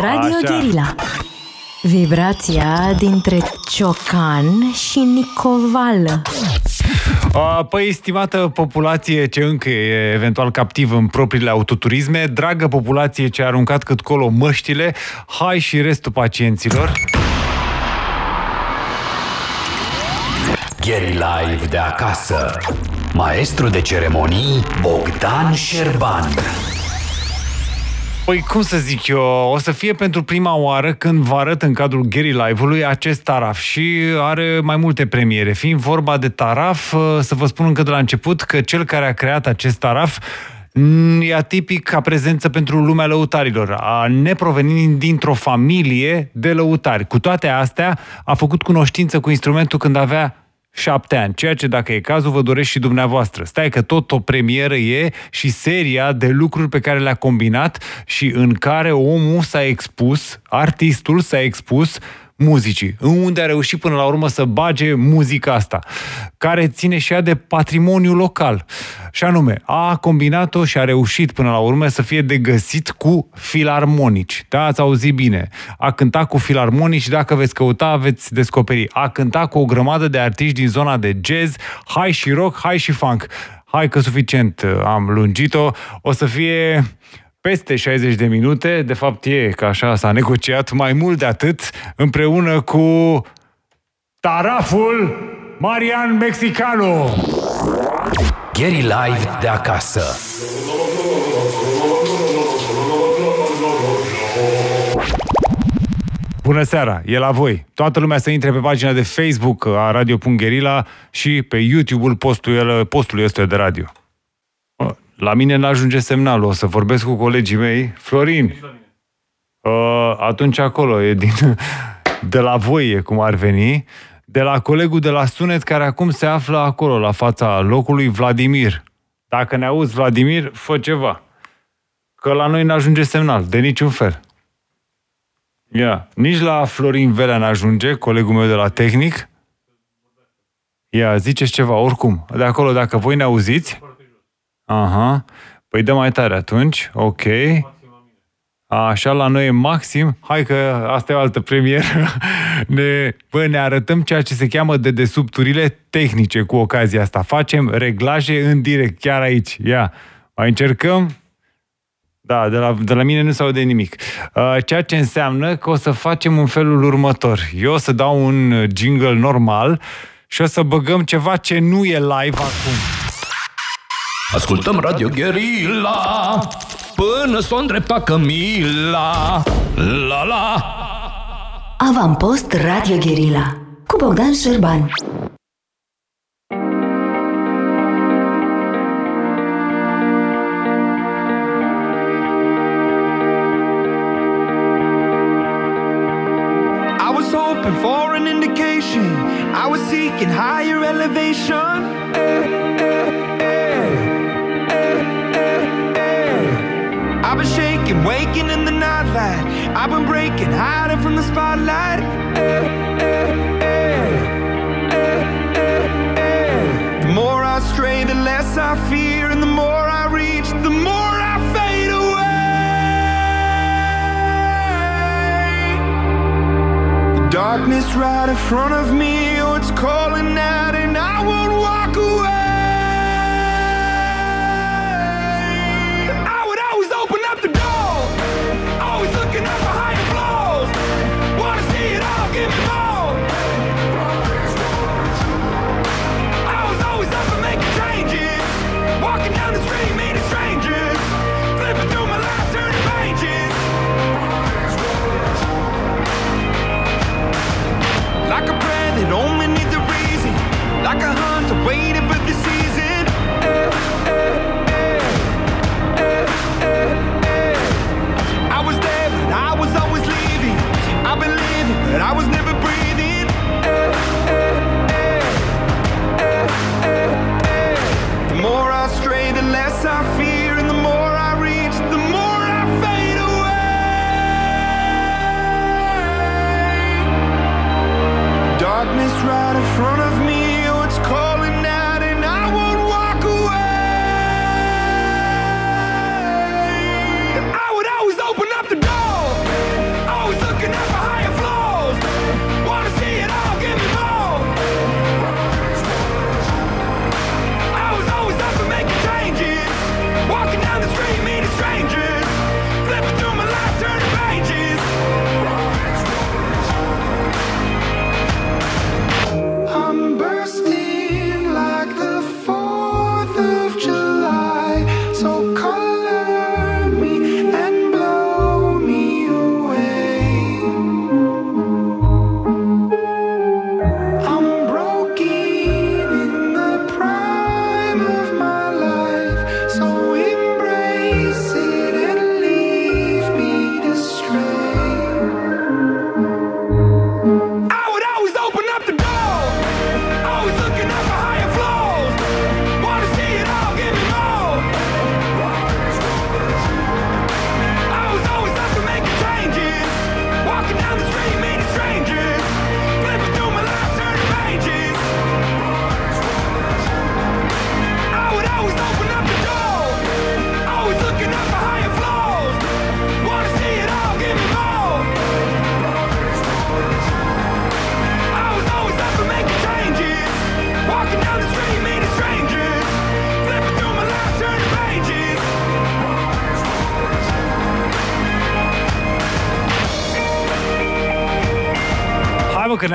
Radio Așa. Guerilla. Vibrația dintre Ciocan și Nicovală. Uh, Păi, estimată populație ce încă e eventual captivă în propriile autoturisme, dragă populație ce a aruncat cât colo măștile, hai și restul pacienților. Gary Live de acasă Maestru de ceremonii Bogdan Șerban Păi, cum să zic eu, o să fie pentru prima oară când vă arăt în cadrul Gary Live-ului acest taraf și are mai multe premiere. Fiind vorba de taraf, să vă spun încă de la început că cel care a creat acest taraf mm, e atipic ca prezență pentru lumea lăutarilor, a neprovenind dintr-o familie de lăutari. Cu toate astea, a făcut cunoștință cu instrumentul când avea șapte ani, ceea ce, dacă e cazul, vă doresc și dumneavoastră. Stai că tot o premieră e și seria de lucruri pe care le-a combinat și în care omul s-a expus, artistul s-a expus muzicii, în unde a reușit până la urmă să bage muzica asta, care ține și ea de patrimoniu local. Și anume, a combinat-o și a reușit până la urmă să fie de găsit cu filarmonici. Da, ați auzit bine. A cântat cu filarmonici, dacă veți căuta, veți descoperi. A cântat cu o grămadă de artiști din zona de jazz, hai și rock, hai și funk. Hai că suficient uh, am lungit-o. O să fie peste 60 de minute, de fapt e că așa s-a negociat mai mult de atât, împreună cu Taraful Marian Mexicano. Gary Live de acasă Bună seara, e la voi. Toată lumea să intre pe pagina de Facebook a Radio.Gherila și pe YouTube-ul postului, postului ăsta de radio. Bă, La mine n-ajunge semnalul, o să vorbesc cu colegii mei. Florin, uh, atunci acolo, e din, de la voi e cum ar veni, de la colegul de la Sunet care acum se află acolo, la fața locului, Vladimir. Dacă ne auzi, Vladimir, fă ceva. Că la noi n-ajunge semnal, de niciun fel. Ia, nici la Florin Velea n-ajunge, colegul meu de la tehnic. Ia, ziceți ceva, oricum. De acolo, dacă voi ne auziți... Aha. Păi dă mai tare atunci, ok. Așa, la noi e maxim. Hai că asta e o altă premieră. Ne, bă, ne arătăm ceea ce se cheamă de desubturile tehnice cu ocazia asta. Facem reglaje în direct, chiar aici. Ia, mai încercăm. Da, de la, de la mine nu se aude nimic. Uh, ceea ce înseamnă că o să facem în felul următor. Eu o să dau un jingle normal și o să băgăm ceva ce nu e live acum. Ascultăm Radio Guerilla Până s-o îndrepta Camila La la Avampost Radio Guerilla. Cu Bogdan Șerban. I was hoping for an indication. I was seeking higher elevation. Eh, eh, eh, I've been shaking, waking in the nightlight. I've been breaking, hiding from the spotlight. Eh, eh, eh. The more I stray, the less I fear, and the more I reach, the more I fade away. The darkness right in front of me, oh, it's calling out, and I won't walk but I was never breathing. The more I stray, the less I fear, and the more I reach, the more I fade away. Darkness right in front of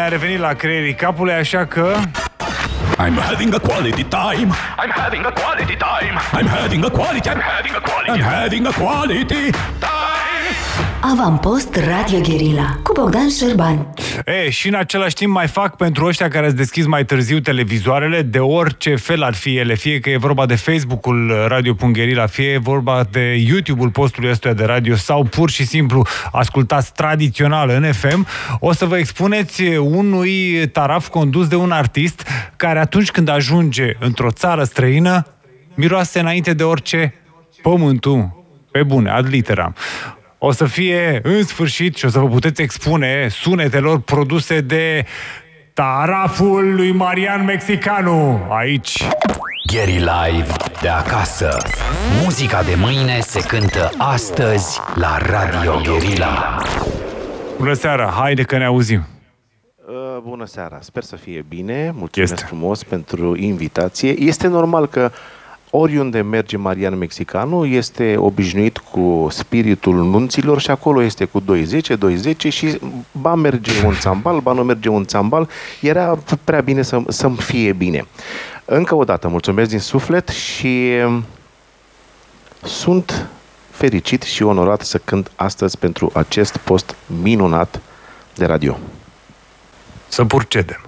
mă, că ne-a revenit la creierii capului, așa că... I'm having a quality time. I'm having a quality time. I'm having a quality. I'm Having a quality I'm having a quality. Avampost Radio Guerilla cu Bogdan Șerban. E, și în același timp mai fac pentru ăștia care ați deschis mai târziu televizoarele, de orice fel ar fi ele, fie că e vorba de Facebook-ul Radio.Gherila, fie e vorba de YouTube-ul postului ăstuia de radio sau pur și simplu ascultați tradițional în FM, o să vă expuneți unui taraf condus de un artist care atunci când ajunge într-o țară străină, miroase înainte de orice pământul. Pe bune, ad literam. O să fie în sfârșit și o să vă puteți expune sunetelor produse de taraful lui Marian Mexicanu aici. Gary Live de acasă. Muzica de mâine se cântă astăzi la Radio Guerilla. Bună seara, haide că ne auzim. Uh, Bună seara, sper să fie bine, mulțumesc Este. frumos pentru invitație. Este normal că oriunde merge Marian Mexicanu este obișnuit cu spiritul nunților și acolo este cu 210, 210 și ba merge un țambal, ba nu merge un țambal. Era prea bine să, să-mi fie bine. Încă o dată, mulțumesc din suflet și um, sunt fericit și onorat să cânt astăzi pentru acest post minunat de radio. Să purcedem.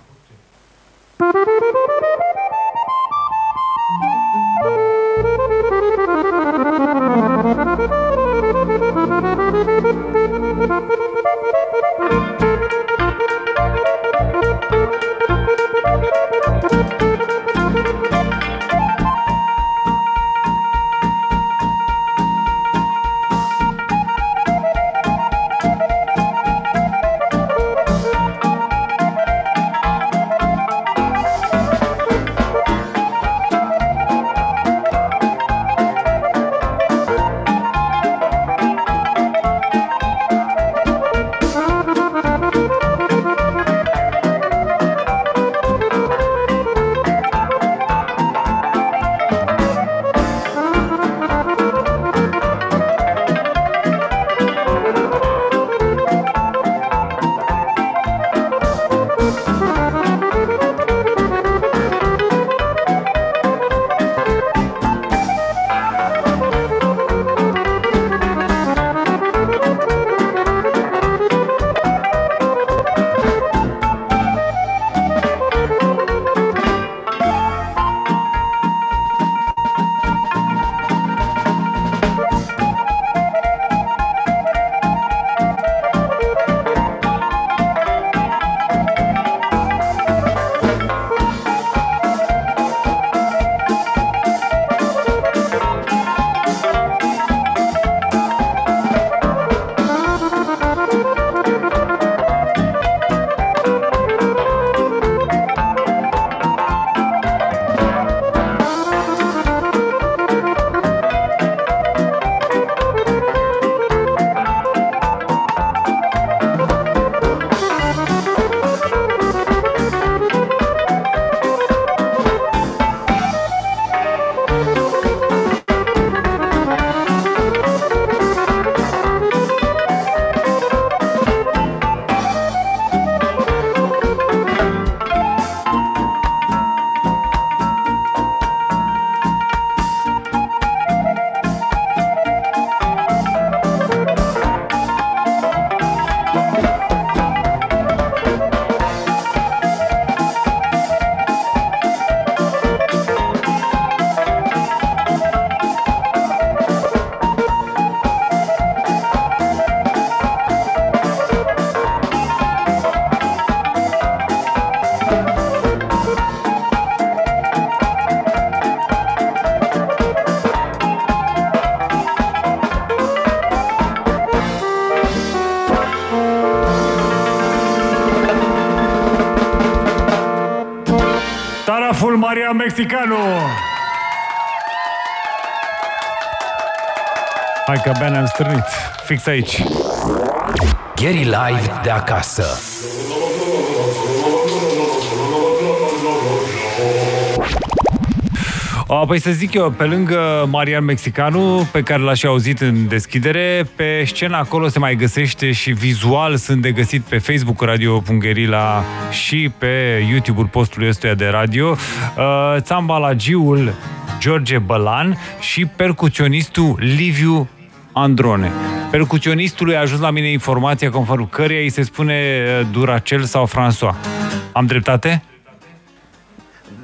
Taraful Marian Mexicanu! Hai că abia ne-am strânit. Fix aici. Gary Live de acasă. A, Păi să zic eu, pe lângă Marian Mexicanu, pe care l-aș fi auzit în deschidere, pe scena acolo se mai găsește și vizual sunt de găsit pe Facebook Radio Pungherila și pe YouTube-ul postului ăstuia de radio, uh, țambalagiul George Bălan și percuționistul Liviu Androne. Percuționistului a ajuns la mine informația conform căreia îi se spune uh, Duracel sau François. Am dreptate?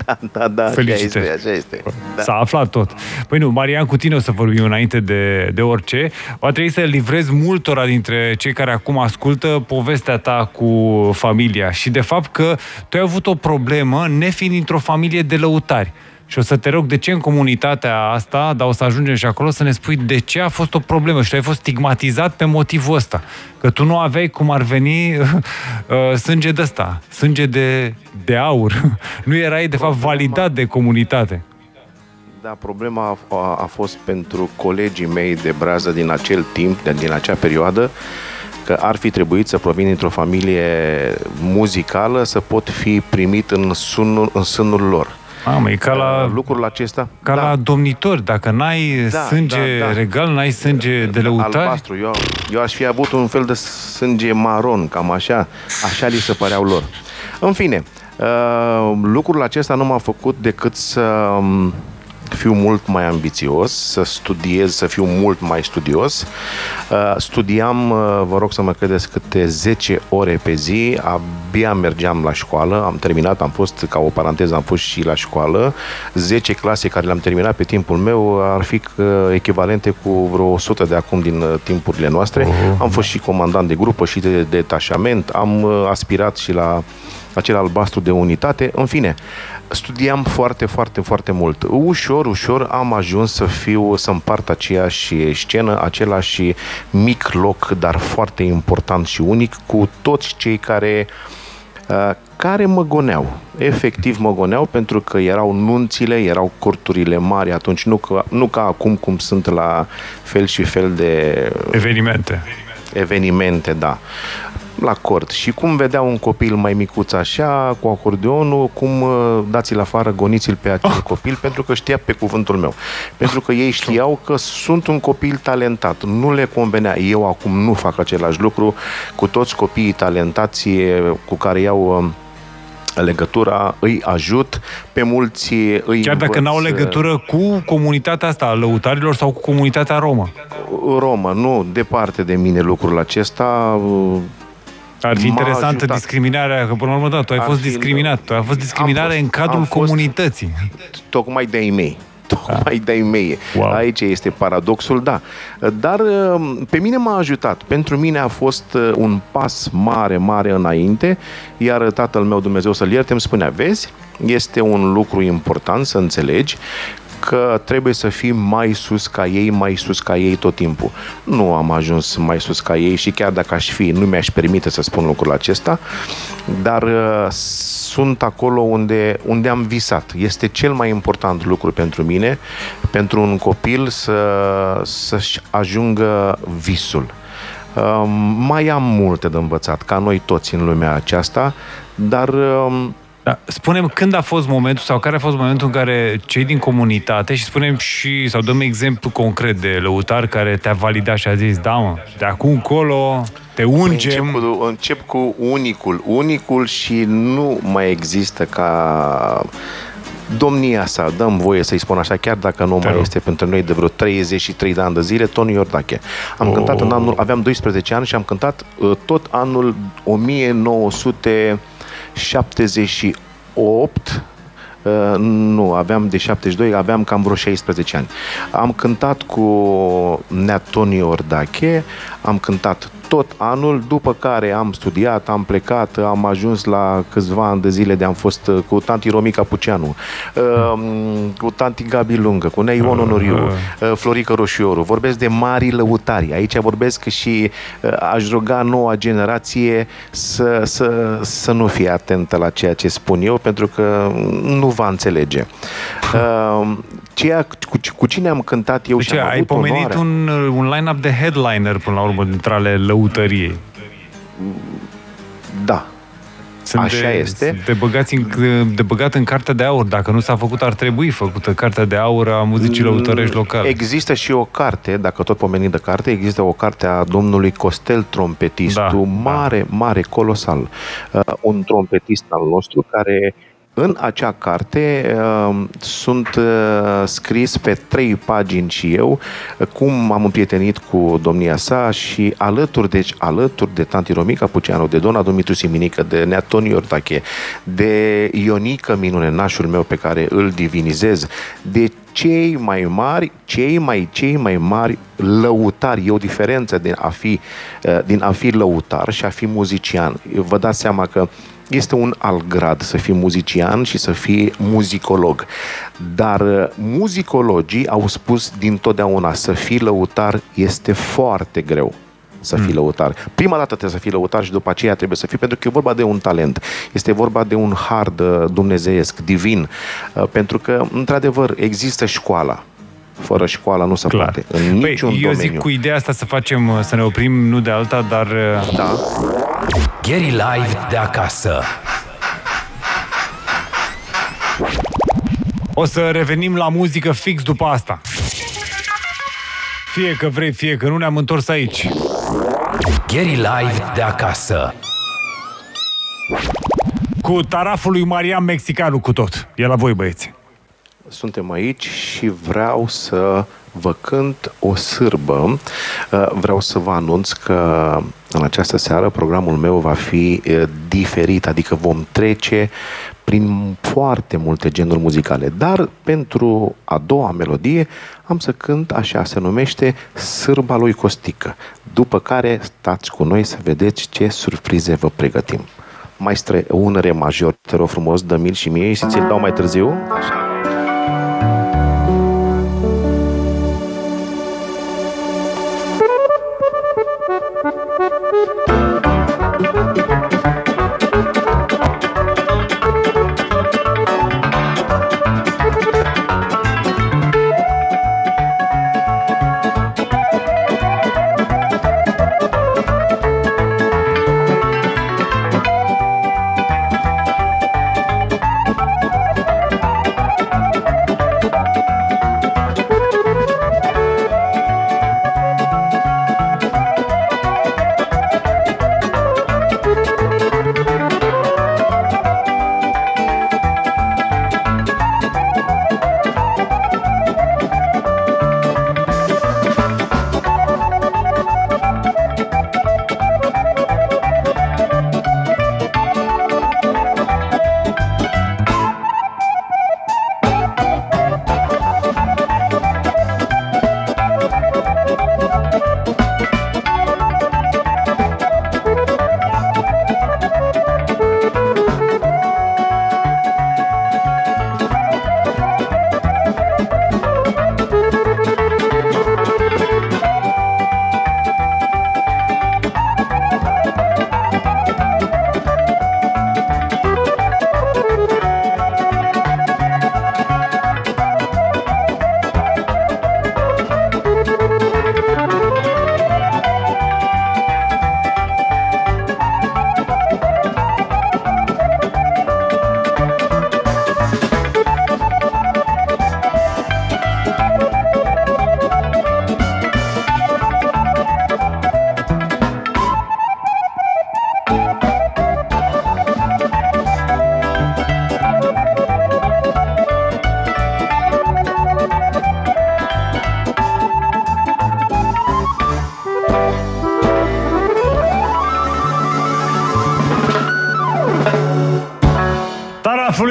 Da, da, da, așa Felicitări. este, așa este. Da. S-a aflat tot. Păi nu, Marian, cu tine o să vorbim înainte de, de orice. Va trebui să livrezi multora dintre cei care acum ascultă povestea ta cu familia și de fapt că tu ai avut o problemă nefiind într-o familie de lăutari. Și o să te rog de ce în comunitatea asta, dar o să ajungem și acolo, să ne spui de ce a fost o problemă și tu ai fost stigmatizat pe motivul ăsta. Că tu nu aveai cum ar veni uh, sânge de ăsta, sânge de, de aur. Nu erai, de fapt, validat de comunitate. Da, problema a, a, a fost pentru colegii mei de brază din acel timp, de, din acea perioadă, că ar fi trebuit să provin dintr-o familie muzicală, să pot fi primit în, sunul, în sânul lor. Mamă, e ca la, Lucrul acesta... ca da, la domnitori. Dacă n-ai Da, sânge da, da. regal, n-ai sânge de lăutari. Albastru. Eu, eu aș fi avut un fel de sânge maron, cam așa. Așa li se păreau lor. În fine, uh, lucrul acesta nu m-a făcut decât să um, fiu mult mai ambițios, să studiez, să fiu mult mai studios. Uh, studiam, uh, vă rog să mă credeți, câte 10 ore pe zi, abia mergeam la școală, am terminat, am fost, ca o paranteză, am fost și la școală. 10 clase care le-am terminat pe timpul meu ar fi uh, echivalente cu vreo 100 de acum din uh, timpurile noastre. Am fost și comandant de grupă și de detașament, am uh, aspirat și la acel albastru de unitate, în fine, studiam foarte, foarte, foarte mult. Ușor, ușor am ajuns să fiu, să împart aceeași scenă, același mic loc, dar foarte important și unic, cu toți cei care uh, care mă goneau. Efectiv mă goneau pentru că erau nunțile, erau corturile mari atunci, nu ca, nu ca acum cum sunt la fel și fel de Evenimente. evenimente, da, la cort. Și cum vedea un copil mai micuț așa, cu acordeonul, cum uh, dați-l afară, goniți-l pe acel copil, pentru că știa pe cuvântul meu. Pentru că ei știau că sunt un copil talentat. Nu le convenea. Eu acum nu fac același lucru cu toți copiii talentați cu care iau uh, legătura, îi ajut, pe mulți îi Chiar dacă învăț, n-au legătură cu comunitatea asta a lăutarilor sau cu comunitatea romă. Romă, nu, departe de mine lucrul acesta. Uh, Ar fi M-a interesantă ajutat. discriminarea, că până la urmă, da, tu ai Ar fost fi- discriminat. Tu ai fost discriminare Am fost- în cadrul am fost- comunității. tocmai de-ai mei. Tocmai de-ai mei. Wow. Aici este paradoxul, da. Dar uh, pe mine m-a ajutat. Pentru mine a fost uh, un pas mare, mare înainte, iar tatăl meu, Dumnezeu să-l ierte, îmi spunea, vezi, este un lucru important să înțelegi că trebuie să fii mai sus ca ei, mai sus ca ei tot timpul. Nu am ajuns mai sus ca ei și chiar dacă aș fi, nu mi-aș permite să spun lucrul acesta, dar uh, sunt acolo unde, unde am visat. Este cel mai important lucru pentru mine, pentru un copil să, să-și ajungă visul. Um, mai am multe de învățat, ca noi toți în lumea aceasta, dar um, Da. Spunem când a fost momentul sau care a fost momentul în care cei din comunitate și spunem și, sau dăm exemplu concret de lăutar care te-a validat și a zis, da mă, de acum încolo te ungem. Încep cu, încep cu unicul. Unicul și nu mai există ca domnia sa, dăm voie să-i spun așa, chiar dacă nu Te mai rog. este pentru noi de vreo 33 de ani de zile, Tony Iordache. Am Oh. cântat în anul, aveam 12 ani și am cântat uh, tot anul 1978 Uh, nu, aveam de 72, aveam cam vreo 16 ani. Am cântat cu Nea Tony Ordache, am cântat tot anul, după care am studiat, am plecat, am ajuns la câțiva ani de zile de am fost uh, cu tanti Romica Puceanu, uh, cu tanti Gabi Lungă, cu Nea Ion Onoriu, uh, Florica Roșioru. Vorbesc de mari lăutari. Aici vorbesc și uh, aș ruga noua generație să, să, să nu fie atentă la ceea ce spun eu, pentru că nu va înțelege. Uh, ceea cu, cu cine am cântat eu Deci și am ai avut pomenit onoarea- un, un line-up de headliner până la urmă dintre ale lăutăriei. Da. Sunt Așa de, este. sunt De, băgați în, de băgat în cartea de aur. Dacă nu s-a făcut, ar trebui făcută cartea de aur a muzicii lăutărești locale. Există și o carte, dacă tot pomenim de carte, există o carte a domnului Costel Trompetistul, Da, mare, mare, colosal. Uh, un trompetist al nostru care în acea carte uh, sunt uh, scris pe trei pagini și eu uh, cum am împrietenit cu domnia sa și alături, deci alături de tanti Romica Puceanu, de Dona Dumitru Siminică, de Neatoni Iordache, de Ionică Minune, nașul meu pe care îl divinizez, de cei mai mari, cei mai, cei mai mari lăutari. E o diferență din a fi, uh, din a fi lăutar și a fi muzician. Vă dați seama că este un alt grad să fii muzician și să fii muzicolog. Dar uh, muzicologii au spus dintotdeauna să fii lăutar este foarte greu să fii lăutar. Prima dată trebuie să fii lăutar și după aceea trebuie să fii, pentru că e vorba de un talent. Este vorba de un har de dumnezeiesc, divin. Uh, Pentru că, într-adevăr, există școala. Fără școala nu se Clar. poate. În Păi, niciun eu domeniu. zic cu ideea asta să facem, să ne oprim, nu de alta, dar uh, Da. Gary Live de acasă. o să revenim la muzică fix după asta. Fie că vrei, fie că nu, ne-am întors aici. Gary Live de acasă. Cu taraful lui Marian Mexicanu cu tot. E la voi, băieți. Suntem aici și vreau să vă cânt o sârbă. Uh, Vreau să vă anunț că în această seară programul meu va fi uh, diferit, adică vom trece prin foarte multe genuri muzicale, dar pentru a doua melodie am să cânt, așa se numește, Sârba lui Costică, după care stați cu noi să vedeți ce surprize vă pregătim. Maestre, un re major, te rog frumos, dă-mi și mie și ți-l dau mai târziu. Așa.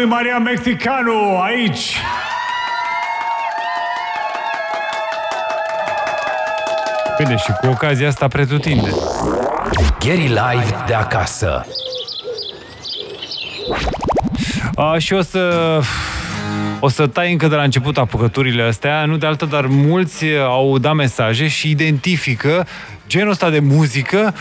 Lui Marian Mexicanu, aici. Bine, și cu ocazia asta pretutinde. Gary Live de acasă. A, și o să... O să tai încă de la început apucăturile astea, nu de altă, dar mulți au dat mesaje și identifică genul ăsta de muzică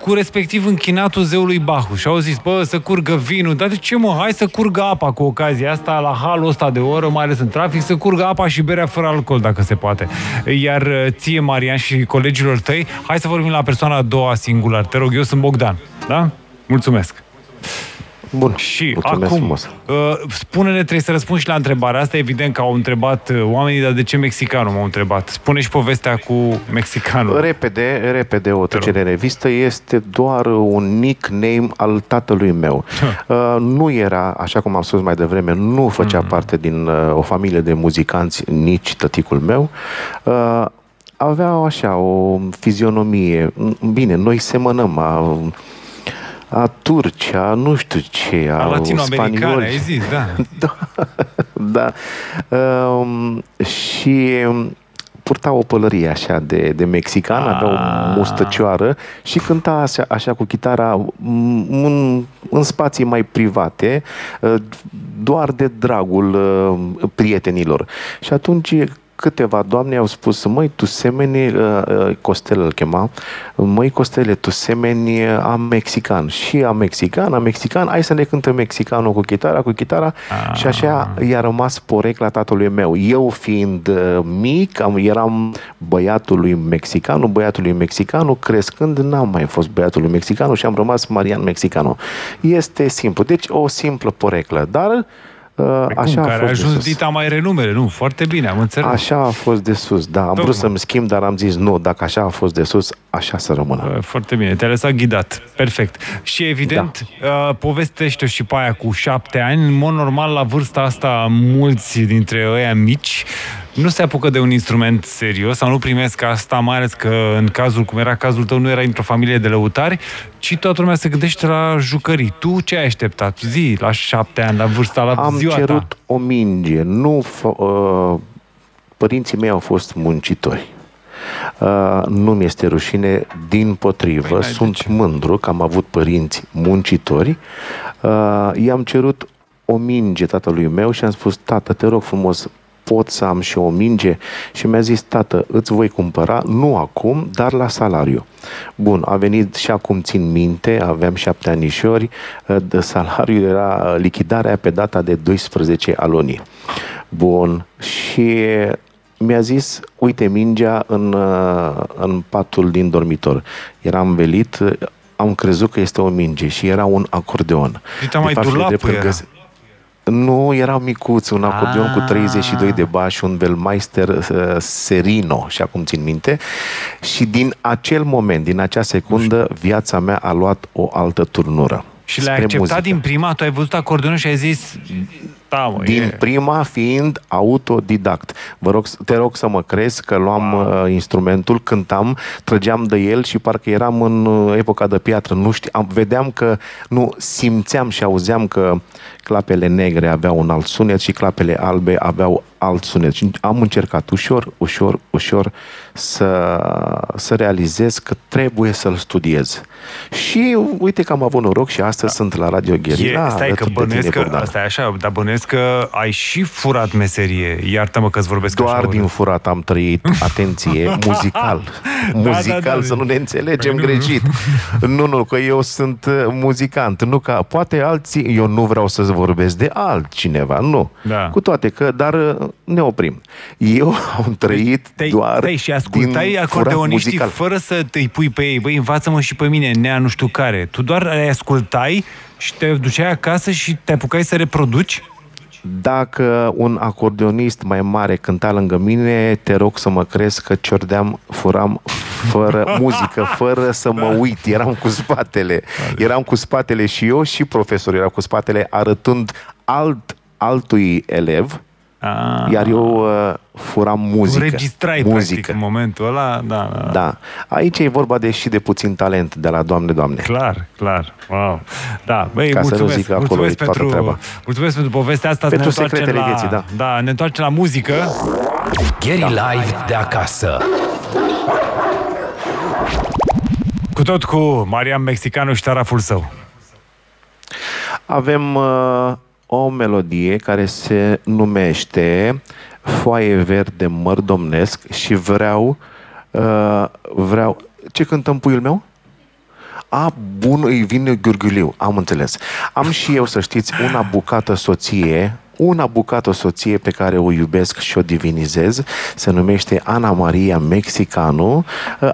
cu respectiv închinatul zeului Bahu. Și au zis, bă, să curgă vinul, dar de ce mă, hai să curgă apa cu ocazia asta, la halul ăsta de oră, mai ales în trafic, să curgă apa și berea fără alcool, dacă se poate. Iar uh, ție, Marian, și colegilor tăi, hai să vorbim la persoana a doua singular. Te rog, eu sunt Bogdan, da? Mulțumesc. Bun, Și mulțumesc acum, frumos. uh, spune-ne, trebuie să răspunzi și la întrebarea asta. Evident că au întrebat uh, oamenii, dar de ce mexicanul m-au întrebat? Spune și povestea cu mexicanul. Repede, repede o trecere în revistă este doar un nickname al tatălui meu. Uh, nu era, așa cum am spus mai devreme, nu făcea Mm. parte din uh, o familie de muzicanți, nici tăticul meu. Uh, avea așa o fizionomie. Bine, noi semănăm a, a Turcia, nu știu ce, a, A latinoamericane, spanioli. ai zis, da. Da, da. Um, și um, purta o pălărie așa de, de mexican, avea o mustăcioară și cânta așa, așa cu chitara m, în, în spații mai private, uh, doar de dragul uh, prietenilor. Și atunci câteva doamne au spus, măi, tu semeni, uh, uh, Costel îl chema, măi, Costele, tu semeni uh, a mexican. Și a mexican, a mexican, hai să ne cântăm mexicanul cu chitara, cu chitara. Și așa i-a rămas porecla tatălui meu. Eu fiind uh, mic, am, eram băiatul lui mexicanu, băiatul lui mexicanu, crescând n-am mai fost băiatul lui mexicanu și am rămas Marian Mexicanu. Este simplu. Deci o simplă poreclă, dar uh, Cum, așa a care a fost de ajuns sus. dita mai renumele, nu? Foarte bine, am înțeles. Așa a fost de sus, da. Am Tocmai. vrut să-mi schimb, dar am zis nu, dacă așa a fost de sus, așa să rămână. Bă, Foarte bine, te-ai lăsat ghidat. Perfect. Și evident, da. povestește și pe aia cu șapte ani. În mod normal, la vârsta asta, mulți dintre ăia mici nu se apucă de un instrument serios sau nu primesc asta, mai ales că în cazul, cum era cazul tău, nu era într-o familie de lăutari, ci toată lumea se gândește la jucării. Tu ce ai așteptat? Zi, la șapte ani, la vârsta, la Am ziua cerut ta. o minge. Nu, f- uh, părinții mei au fost muncitori. Uh, nu mi este rușine, din potrivă, Păi n-ai de sunt ce. mândru că am avut părinți muncitori. Uh, i-am cerut o minge tatălui meu și am spus, tată, te rog frumos, pot să am și o minge? Și mi-a zis, tată, îți voi cumpăra, nu acum, dar la salariu. Bun, a venit și acum țin minte, aveam șapte anișori, uh, de salariul era uh, lichidarea pe data de 12 a lunii. Bun, și mi-a zis, uite mingea în, uh, în patul din dormitor. Eram velit, uh, am crezut că este o minge și era un acordeon. Uite, mai De fapt, dulapul de drept, îl era. găs- Nu, era micuț, un acordeon cu Ah. 32 de bași, un Velmeister uh, Serino, și acum țin minte. Și din acel moment, din acea secundă, viața mea a luat o altă turnură. Și l-ai spre acceptat muzică. din prima, tu ai văzut acordeonul și ai zis, da, mă, Din e... prima fiind autodidact. Vă rog, te rog să mă crezi că luam wow. instrumentul, cântam, trăgeam de el și parcă eram în uh, epoca de piatră. Nu știam, vedeam că, nu, simțeam și auzeam că clapele negre aveau un alt sunet și clapele albe aveau alt sunet. Și am încercat ușor, ușor, ușor să, să realizez că trebuie să-l studiez. Și uite că am avut noroc și astăzi sunt la Radio Gherila. E, stai că alături de bănuiesc tine, că, Bogdan. asta e așa, dar bănuiesc că ai și furat meserie. Iartă-mă că-ți vorbesc Doar așa. din urât. furat am trăit, atenție, muzical. Muzical, da, da. să nu ne înțelegem Păi nu, nu. greșit. Nu, nu, că eu sunt uh, muzicant. Nu ca, poate alții, eu nu vreau să vorbesc de altcineva, nu. Da. Cu toate că, dar uh, ne oprim. Eu am trăit Te-ai, doar stai, și ascultai din furat acordeoniștii muzical. fără să te pui pe ei. Băi, învață-mă și pe mine, nea nu știu care. Tu doar le ascultai și te duceai acasă și te apucai să reproduci? Dacă un acordeonist mai mare cânta lângă mine, te rog să mă crezi că ciordeam, furam fără muzică, fără să mă uit. Eram cu spatele. Eram cu spatele și eu și profesorul era cu spatele arătând alt, altui elev, Ah, iar eu uh, furam muzică. tu registrai, muzică. practic, în momentul ăla. Da, da, da. Da. Aici e vorba de și de puțin talent de la Doamne, Doamne. Clar, clar. Wow. Da, băi, Ca să nu mulțumesc, zic că acolo mulțumesc e toată pentru, treaba. mulțumesc pentru povestea asta. Pentru Să ne întoarcem secretele la, vieții, da. Da, ne întoarcem la muzică. Gary Live de acasă. Cu tot cu Marian Mexicanu și taraful său. Avem uh, o melodie care se numește Foaie verde măr domnesc și vreau uh, vreau ce cântăm puiul meu? A, bun, îi vine gârgâliu, am înțeles. Am și eu, să știți, una bucată soție, una bucată o soție pe care o iubesc și o divinizez, se numește Ana Maria Mexicanu,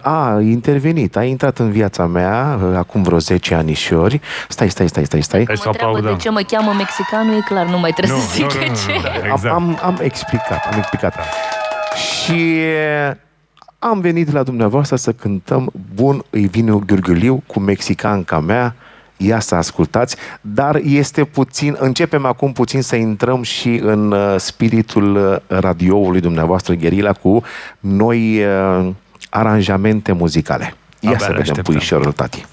a intervenit, a intrat în viața mea uh, acum vreo 10 anișori. Stai, stai, stai, stai, stai. Hai să Mă întreabă aplaudăm. de ce mă cheamă mexicanul, e clar, nu mai trebuie Nu, să zic nu, de nu, ce. nu, da, Am, exact. am, am explicat, am explicat. Și e, am venit la dumneavoastră să cântăm Bun îi vine gârgâliu cu mexicanca mea, ia să ascultați, dar este puțin, începem acum puțin să intrăm și în uh, spiritul uh, radioului dumneavoastră, Gherila, cu noi uh, aranjamente muzicale. Ia Abia să le vedem, așteptăm. puișorul tati.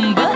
Și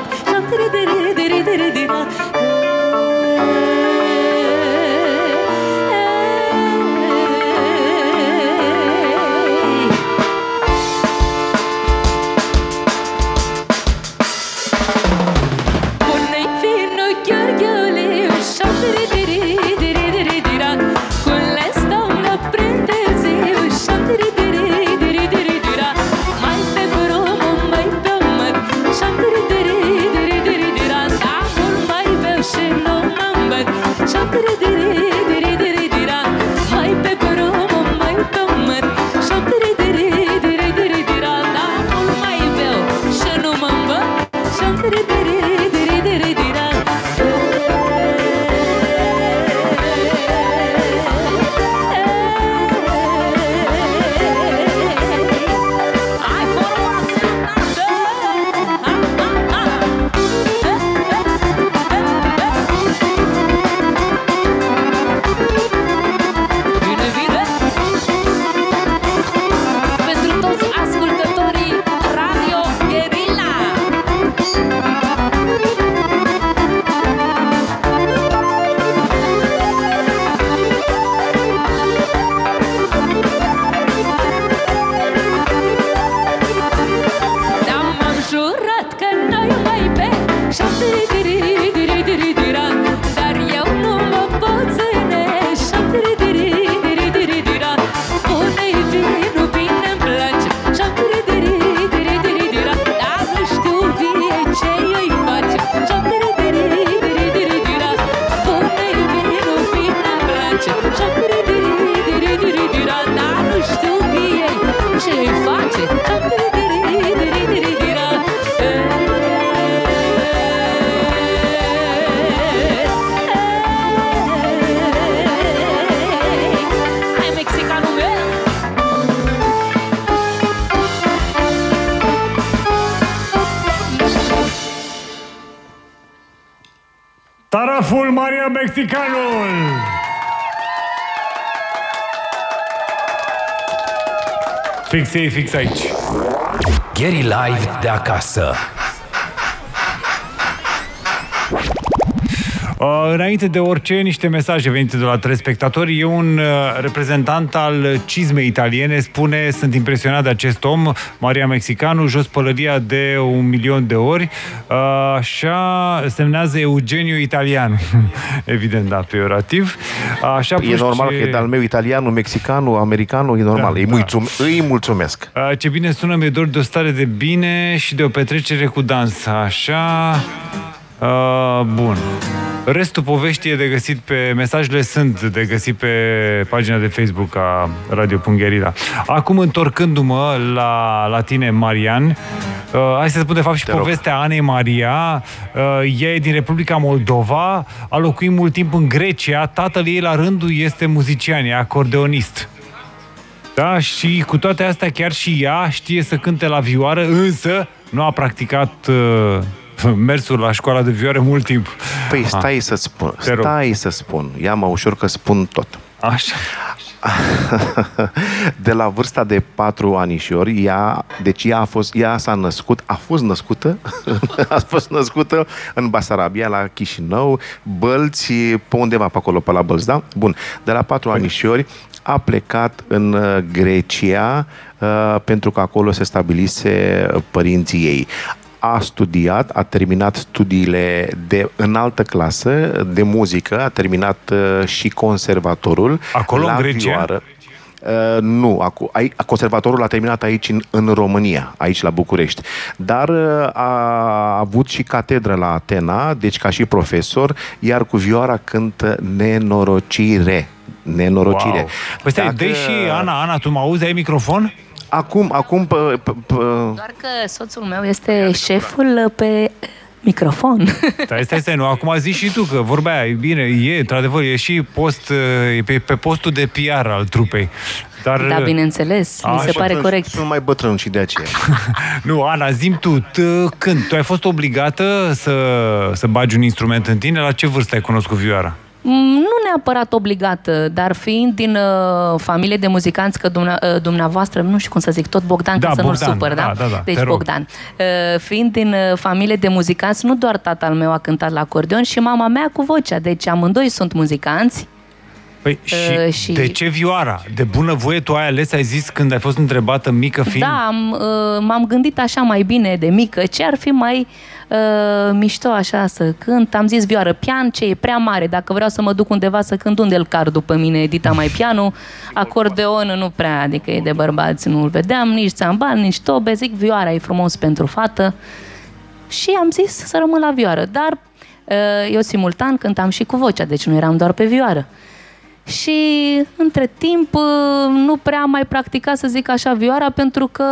Fix ei, fix aici. Gary Live de acasă. Uh, înainte de orice, niște mesaje venite de la telespectatori. E un uh, reprezentant al cizmei italiene, spune, sunt impresionat de acest om, Maria Mexicanu, jos pălăria de un milion de ori. Uh, așa semnează Eugeniu Italian. Evident, da, peorativ. Așa E plus normal ce- că e de-al meu italianul, mexicanul, americanul, e normal. Da, îi, da. mulțum- îi mulțumesc. Uh, Ce bine sună, mi-e dor de o stare de bine și de o petrecere cu dans. Așa... Uh, bun. Restul poveștii e de găsit pe... Mesajele sunt de găsit pe pagina de Facebook a Radio Pungherila. Acum, întorcându-mă la, la tine, Marian, uh, hai să spun de fapt și Te rog. povestea Anei Maria. Uh, ea e din Republica Moldova, a locuit mult timp în Grecia, tatăl ei la rândul este muzician, e acordeonist. Da, și cu toate astea chiar și ea știe să cânte la vioară, însă nu a practicat uh, mersul la școala de vioară mult timp. Păi Ah, stai să spun, Te rog. stai să spun. Ia mă ușor că spun tot. Așa. De la vârsta de patru anișori, ea, deci ea, a fost, ea s-a născut, a fost născută, a fost născută în Basarabia, la Chișinău, Bălți, pe undeva pe acolo, pe la Bălți, da? Bun. De la patru anișori a plecat în uh, Grecia uh, pentru că acolo se stabilise uh, părinții ei a studiat, a terminat studiile de înaltă clasă de muzică, a terminat uh, și conservatorul. Acolo, la în Grecia? Vioară. Uh, nu, acu, ai, conservatorul a terminat aici în, în România, aici la București. Dar uh, a avut și catedră la Atena, deci ca și profesor, iar cu vioara cântă nenorocire. Nenorocire. Wow. Păi stai, Dacă- dă și Ana, Ana, tu mă auzi, ai microfon? Acum, acum, pe, pe, pe, Doar că soțul meu este șeful pe microfon. Stai, stai, stai, nu, acum zici și tu că vorba aia, e bine, e, într-adevăr, e și post, e pe, pe postul de PR al trupei. Dar, da, bineînțeles, mi se Așa, pare corect. sunt mai bătrân și de aceea. Nu, Ana, zim tu, t- când? Tu ai fost obligată să, să bagi un instrument în tine? La ce vârstă ai cunoscut vioara? Mm, Nu neapărat obligată, dar fiind din uh, familie de muzicanți, că dumne, uh, dumneavoastră, nu știu cum să zic, tot Bogdan, Da, ca să Bogdan, nu supăr, da? da, da, da, Deci te rog. Bogdan. Uh, fiind din uh, familie de muzicanți, nu doar tatăl meu a cântat la acordeon și mama mea cu vocea, deci amândoi sunt muzicanți. Păi, și, Uh, și- de ce vioara? De bună voie tu ai ales, ai zis când ai fost întrebată mică fiind? Da, am, uh, m-am gândit așa mai bine de mică, ce ar fi mai uh, mișto așa să cânt. Am zis vioară, pian, ce e prea mare, dacă vreau să mă duc undeva să cânt, unde îl car după mine, Edita mai pianul, acordeon nu prea, adică e de bărbați, nu-l vedeam, nici țambal, nici tobe, zic vioara e frumos pentru fată. Și am zis să rămân la vioară, dar uh, eu simultan cântam și cu vocea, deci nu eram doar pe vioară. Și între timp uh, nu prea am mai practicat să zic așa vioara pentru că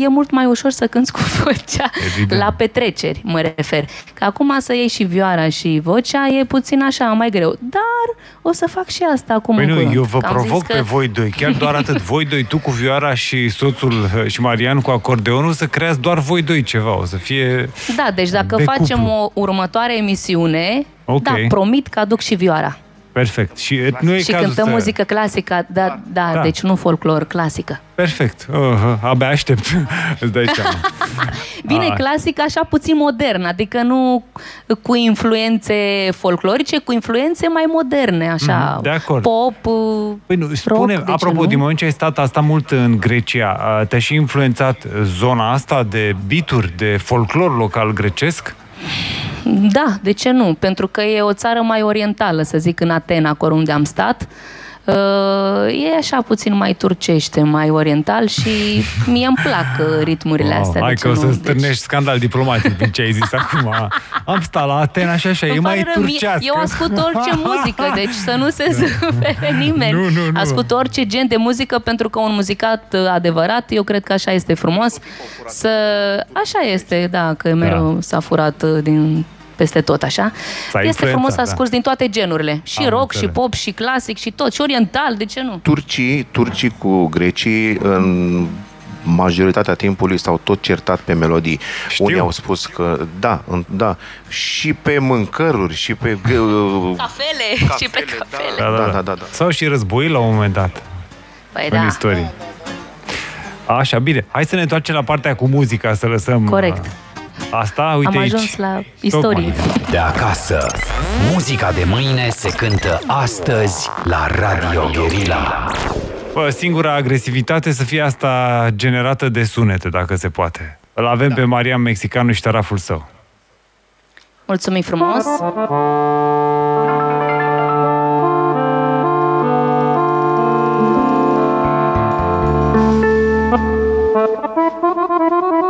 e mult mai ușor să cânți cu vocea Evident. la petreceri, mă refer. Că acum să iei și vioara și vocea e puțin așa mai greu. Dar o să fac și asta acum Păi nu, încolo. eu vă Că am zis provoc că- pe voi doi, chiar doar atât, voi doi, tu cu vioara și soțul uh, și Marian cu acordeonul, să creați doar voi doi ceva, o să fie... Da, deci dacă de facem cuplu. o următoare emisiune, Ok. da, promit că aduc și vioara. Perfect. Și uh, nu e și cazul cântăm să... muzică clasică, da, da, Da. da, deci nu folclor, clasică. Perfect. Uh, abia aștept. Îți dai seama. Bine, Ah. clasic așa puțin modern, adică nu cu influențe folclorice, cu influențe mai moderne, așa. Mhm, de acord. Pop, uh, Păi nu, spune, rock, de apropo, ce nu? din moment ce ai stat asta mult în Grecia, a, te-a și influențat zona asta de bituri, de folclor local grecesc? Da, de ce nu? Pentru că e o țară mai orientală, să zic, în Atena, acolo unde am stat. Uh, E așa puțin mai turcește, mai oriental și mie îmi plac uh, ritmurile astea. hai de că ce o să nu? stârnești scandal diplomatic din ce ai zis acum. Am stat la Atena și așa, e Îmi mai pare rău, mie- turcească. Eu ascult orice muzică, deci să nu se supere nimeni. Nu, nu, nu. Ascult orice gen de muzică pentru că un muzicat uh, adevărat, eu cred că așa este frumos. Să... Așa este, da, că mereu s-a furat uh, din peste tot, așa. S-a Este influențat, frumos să da. asculti din toate genurile. Și Am rock, înțeles. și pop, și clasic, și tot. Și oriental, de ce nu? Turcii, turcii cu grecii în majoritatea timpului s-au tot certat pe melodii. Știu. Unii au spus că da, în- da, și pe mâncăruri, și pe uh, Cafele, și pe Cafele, cafele. Da, da, Da, da. da, da, da. Sau și război la un moment dat Păi în da, istorie. Așa, bine. Hai să ne întoarcem la partea cu muzica, să lăsăm... Corect. uh, Asta, uite am aici. ajuns la istorie. De acasă. Muzica de mâine se cântă astăzi la Radio Guerilla. Bă, singura agresivitate să fie asta generată de sunete, dacă se poate. Îl avem da. pe Marian Mexicanu și ștaraful său. Mulțumim frumos! Este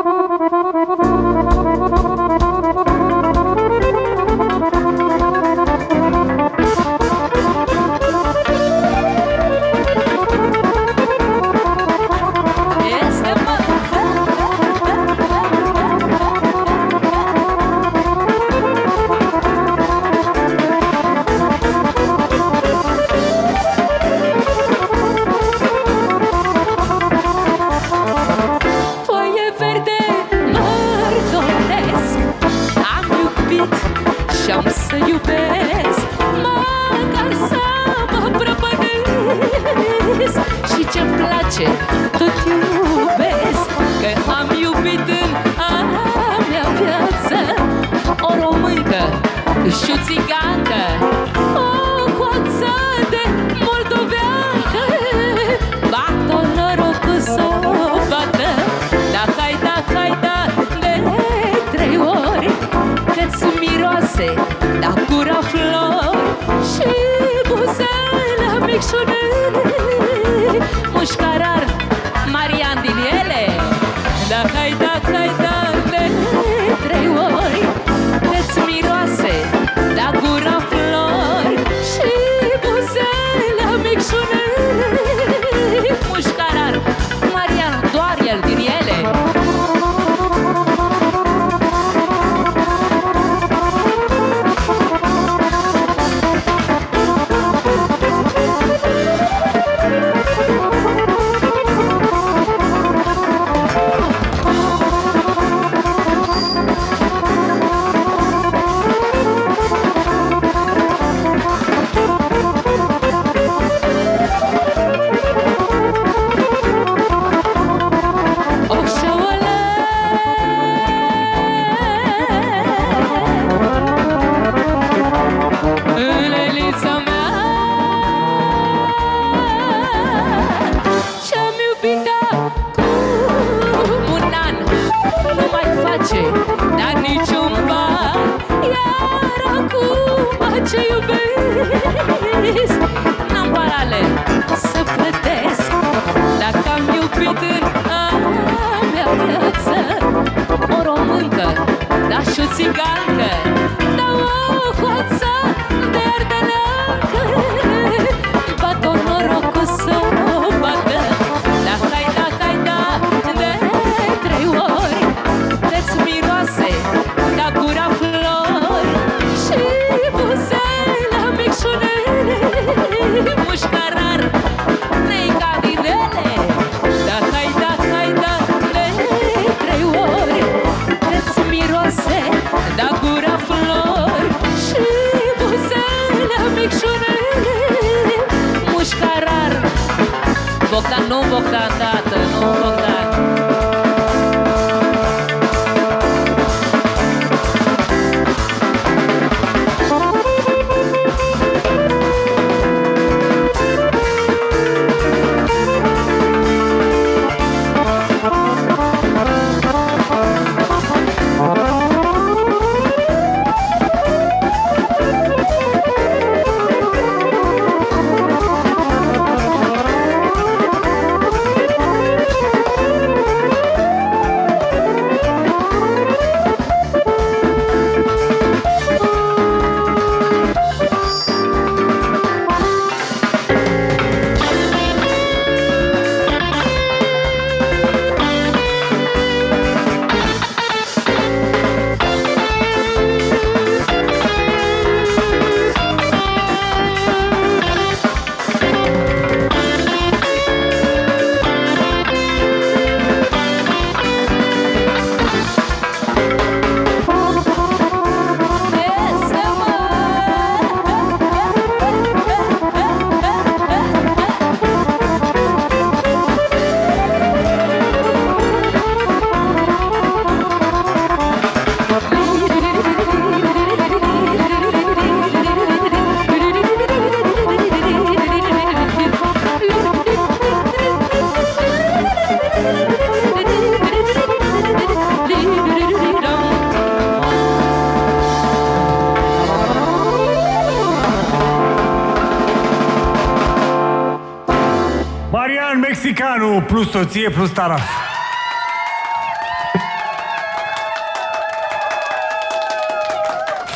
soție plus taraf.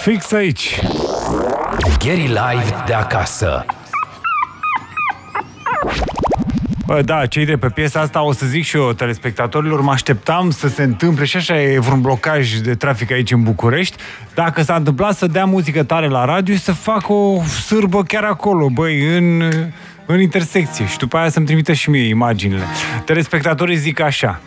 Fix aici. Gary Live de acasă. Bă, da, cei de pe piesa asta o să zic și eu telespectatorilor, mă așteptam să se întâmple și așa e vreun blocaj de trafic aici în București. Dacă s-a întâmplat să dea muzică tare la radio și să fac o sârbă chiar acolo, băi, în, în intersecție și după aia să-mi trimită și mie imaginile. Telespectatorii zic așa.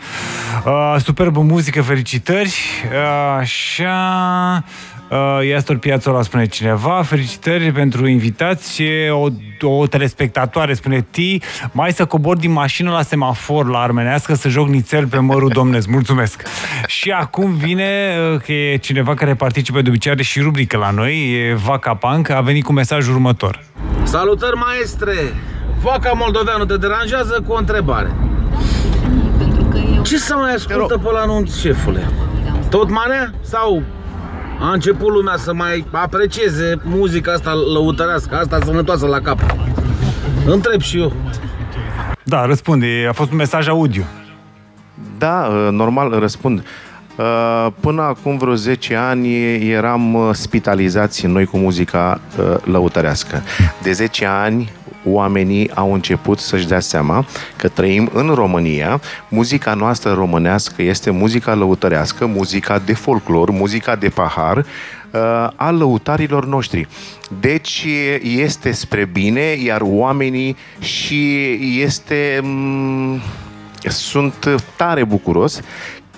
Uh, superbă muzică, felicitări. Uh, așa... Uh, Iastor Piațola spune cineva. Felicitări pentru invitați. O, o telespectatoare spune Ti, mai să cobor din mașină la semafor la Armenească să joc nițel pe mărul domnesc, mulțumesc. Și acum vine uh, că e cineva care participă de obicei are și rubrică la noi e Vaca Punk, a venit cu mesajul următor. Salutări maestre! Vaca moldoveană te deranjează cu o întrebare. Ce să mai ascultă pe la anunț, șefule? Tot manea? Sau a început lumea să mai aprecieze muzica asta lăutărească, asta sănătoasă la cap? Întreb și eu. Da, răspunde, a fost un mesaj audio. Da, uh, normal răspund. Uh, Până acum vreo 10 ani eram uh, spitalizați noi cu muzica uh, lăutărească. De 10 ani oamenii au început să-și dea seama că trăim în România, muzica noastră românească este muzica lăutărească, muzica de folclor, muzica de pahar, uh, a lăutarilor noștri. Deci este spre bine, iar oamenii și este... m- sunt tare bucuros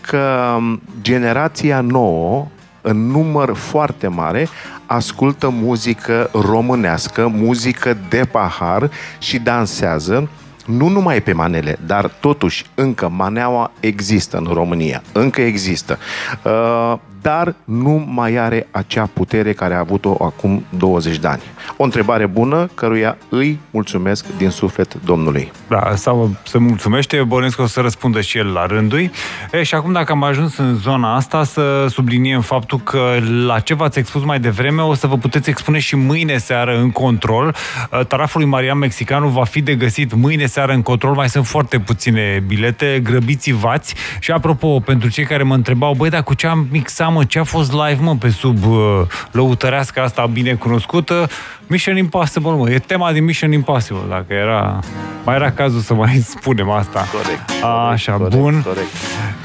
că generația nouă, în număr foarte mare, ascultă muzică românească, muzică de pahar și dansează nu numai pe manele, dar totuși încă maneaua există în România, încă există, Uh, dar nu mai are acea putere care a avut-o acum 20 de ani. O întrebare bună, căruia îi mulțumesc din suflet Domnului. Da, sau să mulțumește, bănuiesc că o să răspundă și el la rândul e, Și acum, dacă am ajuns în zona asta, să subliniem faptul că la ce v-ați expus mai devreme, o să vă puteți expune și mâine seară în control. Uh, Taraful lui Marian Mexicanu va fi de găsit mâine seară în control, mai sunt foarte puține bilete, grăbiți-vați. Și apropo, pentru cei care mă întrebau, băi, dar cu ce am mixat, mă, ce a fost live, mă, pe sub uh, lăutărească asta bine cunoscută, Mission Impossible, mă, e tema din Mission Impossible, dacă era... Mai era cazul să mai spunem asta. Corect. Așa, corect, bun. Corect.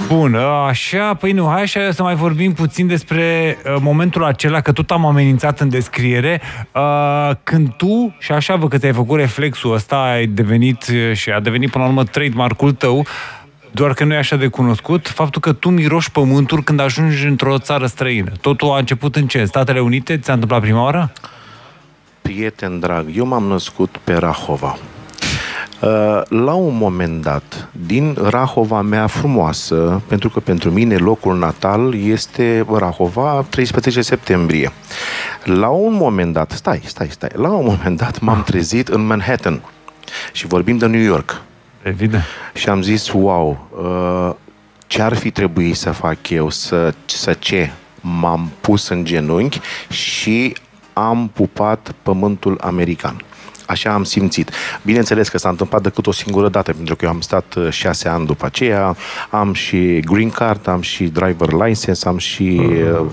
Bun, așa, păi nu, hai așa să mai vorbim puțin despre uh, momentul acela, că tot am amenințat în descriere, uh, când tu, și așa văd că ți-ai făcut reflexul ăsta, ai devenit uh, și a devenit până la urmă trademark-ul tău, doar că nu e așa de cunoscut, faptul că tu miroși pământul când ajungi într-o țară străină. Totul a început în ce? În Statele Unite? Ți-a întâmplat prima oară? Prieten drag, eu m-am născut pe Rahova. Uh, La un moment dat, din Rahova mea frumoasă, pentru că pentru mine locul natal este Rahova, 13 septembrie. La un moment dat, stai, stai, stai, la un moment dat m-am trezit în Manhattan și vorbim de New York. Evident. Și am zis, wow, uh, ce ar fi trebuit să fac eu, să, să ce? M-am pus în genunchi și am pupat pământul american. Așa am simțit. Bineînțeles că s-a întâmplat decât o singură dată, pentru că eu am stat uh, șase ani după aceea, am și green card, am și driver license, am și... Uh,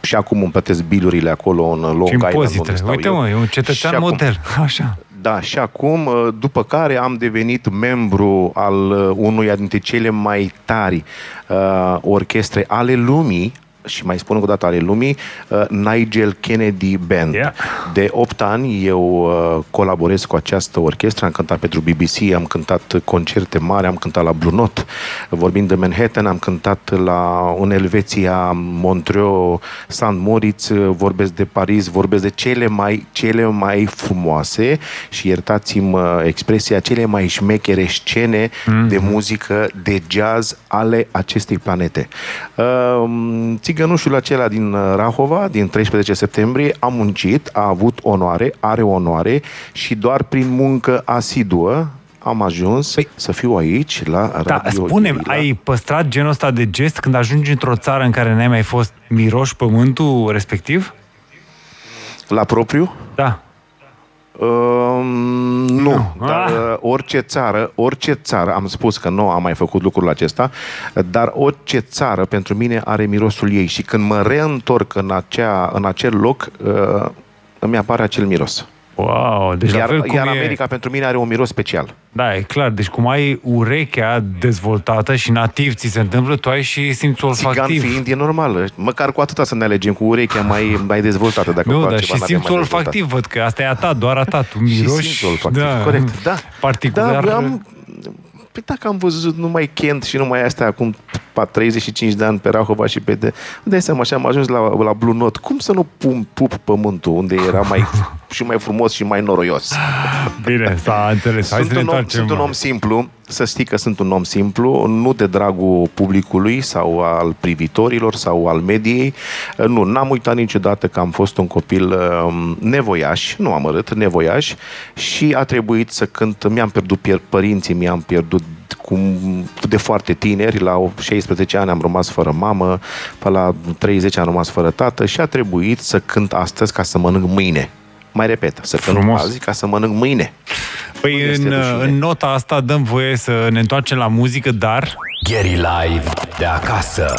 și acum îmi plătesc bilurile acolo în Long Și Island, unde impozitele. stau Uite, eu. mă, e un Și cetățean acum- model. Așa. Da, și acum, uh, după care am devenit membru al uh, unuia dintre cele mai tari uh, orchestre ale lumii, și mai spun încă o dată ale lumii, uh, Nigel Kennedy Band. Yeah. De 8 ani eu uh, colaborez cu această orchestră, am cântat pentru BBC, am cântat concerte mari, am cântat la Blue Note, vorbind de Manhattan, am cântat la, în Elveția, Montreux, St. Moritz, vorbesc de Paris, vorbesc de cele mai, cele mai frumoase și iertați-mi uh, expresia, cele mai șmechere scene mm-hmm. de muzică, de jazz ale acestei planete. Uh, țigănușul acela din uh, Rahova, din 13 septembrie, a muncit, a avut onoare, are onoare și doar prin muncă asiduă am ajuns păi, să fiu aici la Radio Da, spune Guerilla. ai păstrat genul ăsta de gest când ajungi într-o țară în care n-ai mai fost miroși pământul respectiv? La propriu? Da. Uh, nu, Nu. dar Ah. uh, orice țară, orice țară, am spus că nu am mai făcut lucrul acesta, dar orice țară pentru mine are mirosul ei și când mă reîntorc în, acea, în acel loc, uh, îmi apare acel miros. Wow, deci la iar fel cum iar e... America pentru mine are un miros special. Da, e clar. Deci cum ai urechea dezvoltată și nativ ți se întâmplă, tu ai și simțul Țigan olfactiv. fiind e normal. Măcar cu atâta să ne alegem, cu urechea mai, mai dezvoltată. Dacă Nu, cu dar altceva și n-avem simțul mai dezvoltat. olfactiv, văd că asta e a ta, doar a ta. Tu Și miroși, simțul olfactiv, corect, da. particular. Da, am, Păi dacă am văzut numai Kent și numai astea acum pa 35 de ani pe Rahova și pe de... Îmi dai seama, așa am ajuns la, la Blue Note. Cum să nu pun, pup pământul unde era mai și mai frumos și mai noroios? Bine, s-a înțeles. Hai Sunt să ne un, om, întoarcem. sunt un om simplu, să știi că sunt un om simplu, nu de dragul publicului sau al privitorilor sau al mediei. Nu, n-am uitat niciodată că am fost un copil um, nevoiaș, nu am arăt, nevoiaș și a trebuit să cânt, mi-am pierdut pier, părinții, mi-am pierdut cum, de foarte tineri, la 16 ani am rămas fără mamă, pe la 30 am rămas fără tată și a trebuit să cânt astăzi ca să mănânc mâine. Mai repet, să cânt Frumos. azi ca să mănânc mâine. Păi Nu este în, rușine. în nota asta dăm voie să ne întoarcem la muzică, dar... Gary Live de acasă.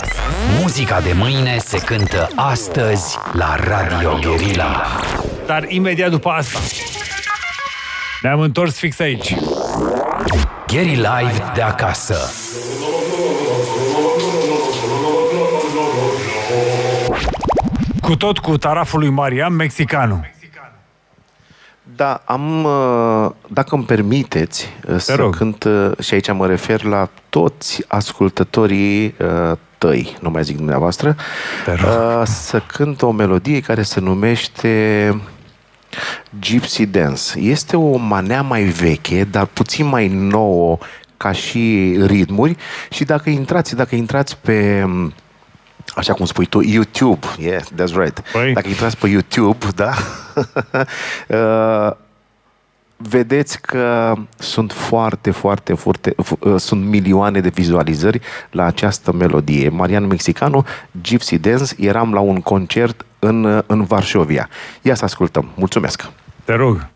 Muzica de mâine se cântă astăzi la Radio Guerilla. Dar imediat după asta. Ne-am întors fix aici. Gary Live de acasă. Cu tot cu taraful lui Marian Mexicanu. Da, am, uh, dacă îmi permiteți uh, să rog. cânt, uh, și aici mă refer la toți ascultătorii uh, tăi, nu mai zic dumneavoastră, Te rog. uh, să cânt o melodie care se numește Gypsy Dance. Este o manea mai veche, dar puțin mai nouă ca și ritmuri și dacă intrați, dacă intrați pe așa cum spui tu, YouTube. Yeah, that's right. Păi. Dacă intrați pe YouTube, da? uh, vedeți că sunt foarte, foarte, foarte, f- uh, sunt milioane de vizualizări la această melodie. Marian Mexicanu, Gypsy Dance, eram la un concert în, uh, în Varșovia. Ia să ascultăm. Mulțumesc! Te rog!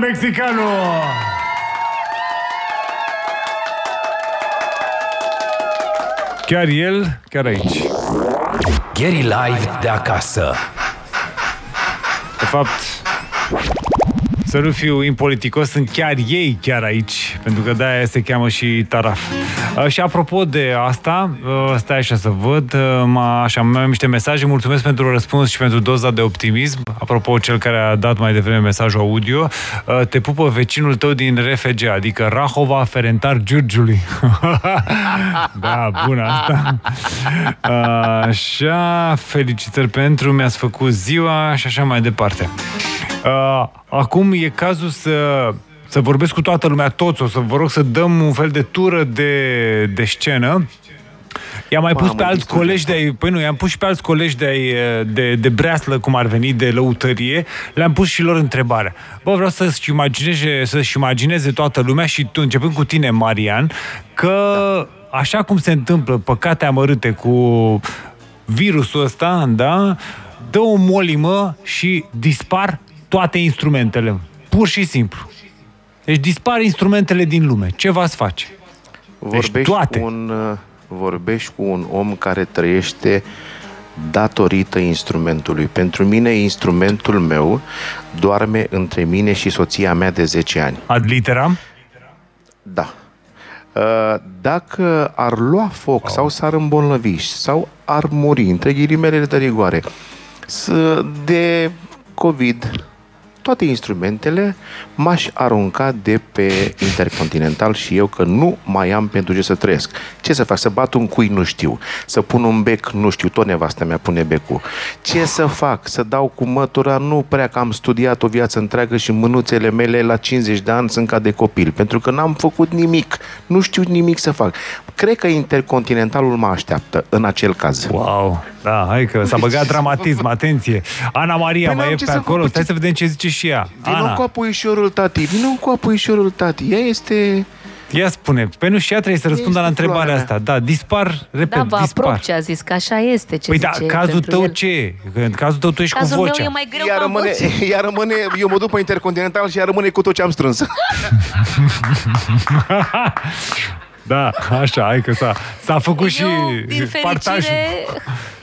Mexicanu! Chiar el, chiar aici. Gary Live de acasă. De fapt, să nu fiu impoliticos, sunt chiar ei chiar aici, pentru că de-aia se cheamă și Taraf. Uh, și apropo de asta, uh, stai așa să văd, uh, m-a, așa, mai am niște mesaje, mulțumesc pentru răspuns și pentru doza de optimism. Apropo, cel care a dat mai devreme mesajul audio, uh, te pupă vecinul tău din RFG, adică Rahova Ferentar Giurgiului. da, bună asta. Uh, Așa, felicitări pentru, mi-ați făcut ziua și așa mai departe. Uh, acum e cazul să, să vorbesc cu toată lumea, toți, o să vă rog să dăm un fel de tură de, de scenă. I-am mai pus Mamă, pe alți destul de colegi de ai, păi nu, i-am pus și pe alți colegi de ai, de, de breaslă, cum ar veni, de lăutărie, le-am pus și lor întrebarea. Bă, vreau să-și imagineze, să-și imagineze toată lumea și tu, începând cu tine, Marian, că așa cum se întâmplă păcate amărâte cu virusul ăsta, da, dă o molimă și dispar toate instrumentele. Pur și simplu. Deci dispar instrumentele din lume. Ce v-ați face? Vorbești, toate. Cu un, uh, vorbești cu un om care trăiește datorită instrumentului. Pentru mine, instrumentul meu doarme între mine și soția mea de 10 ani. Ad literam? Da. Uh, Dacă ar lua foc sau s-ar îmbolnăvi sau ar muri, între ghilimele de rigoare, să- de COVID, toate instrumentele m-aș arunca de pe Intercontinental și eu că nu mai am pentru ce să trăiesc. Ce să fac? Să bat un cui? Nu știu. Să pun un bec? Nu știu. Tot nevastă mea pune becul. Ce să fac? Să dau cu mătura? Nu prea că am studiat o viață întreagă și mânuțele mele la 50 de ani sunt ca de copil. Pentru că n-am făcut nimic. Nu știu nimic să fac. Cred că Intercontinentalul mă așteaptă în acel caz. Wow, da, hai că s-a băgat dramatism, atenție. Ana Maria Păi mai n-am e ce pe să acolo, fac, stai ce- să vedem ce zice și ea. Vino Ana, cu apuișorul tati, vino cu apuișorul tati. Ea este... ia spune, pe nu și ea trebuie să răspundă la Este întrebarea floarea asta. Da, dispar, repet, Da, vă dispar. aprob ce a zis, că așa este ce Păi da, zice cazul pentru tău el. ce e? Că în cazul tău tu ești Cazul cu meu vocea. e mai greu Ea ca rămâne, voce. ea rămâne, eu mă duc pe Intercontinental și ea rămâne cu tot ce am strâns. Da, așa, hai că s-a, s-a făcut și eu, din partajul.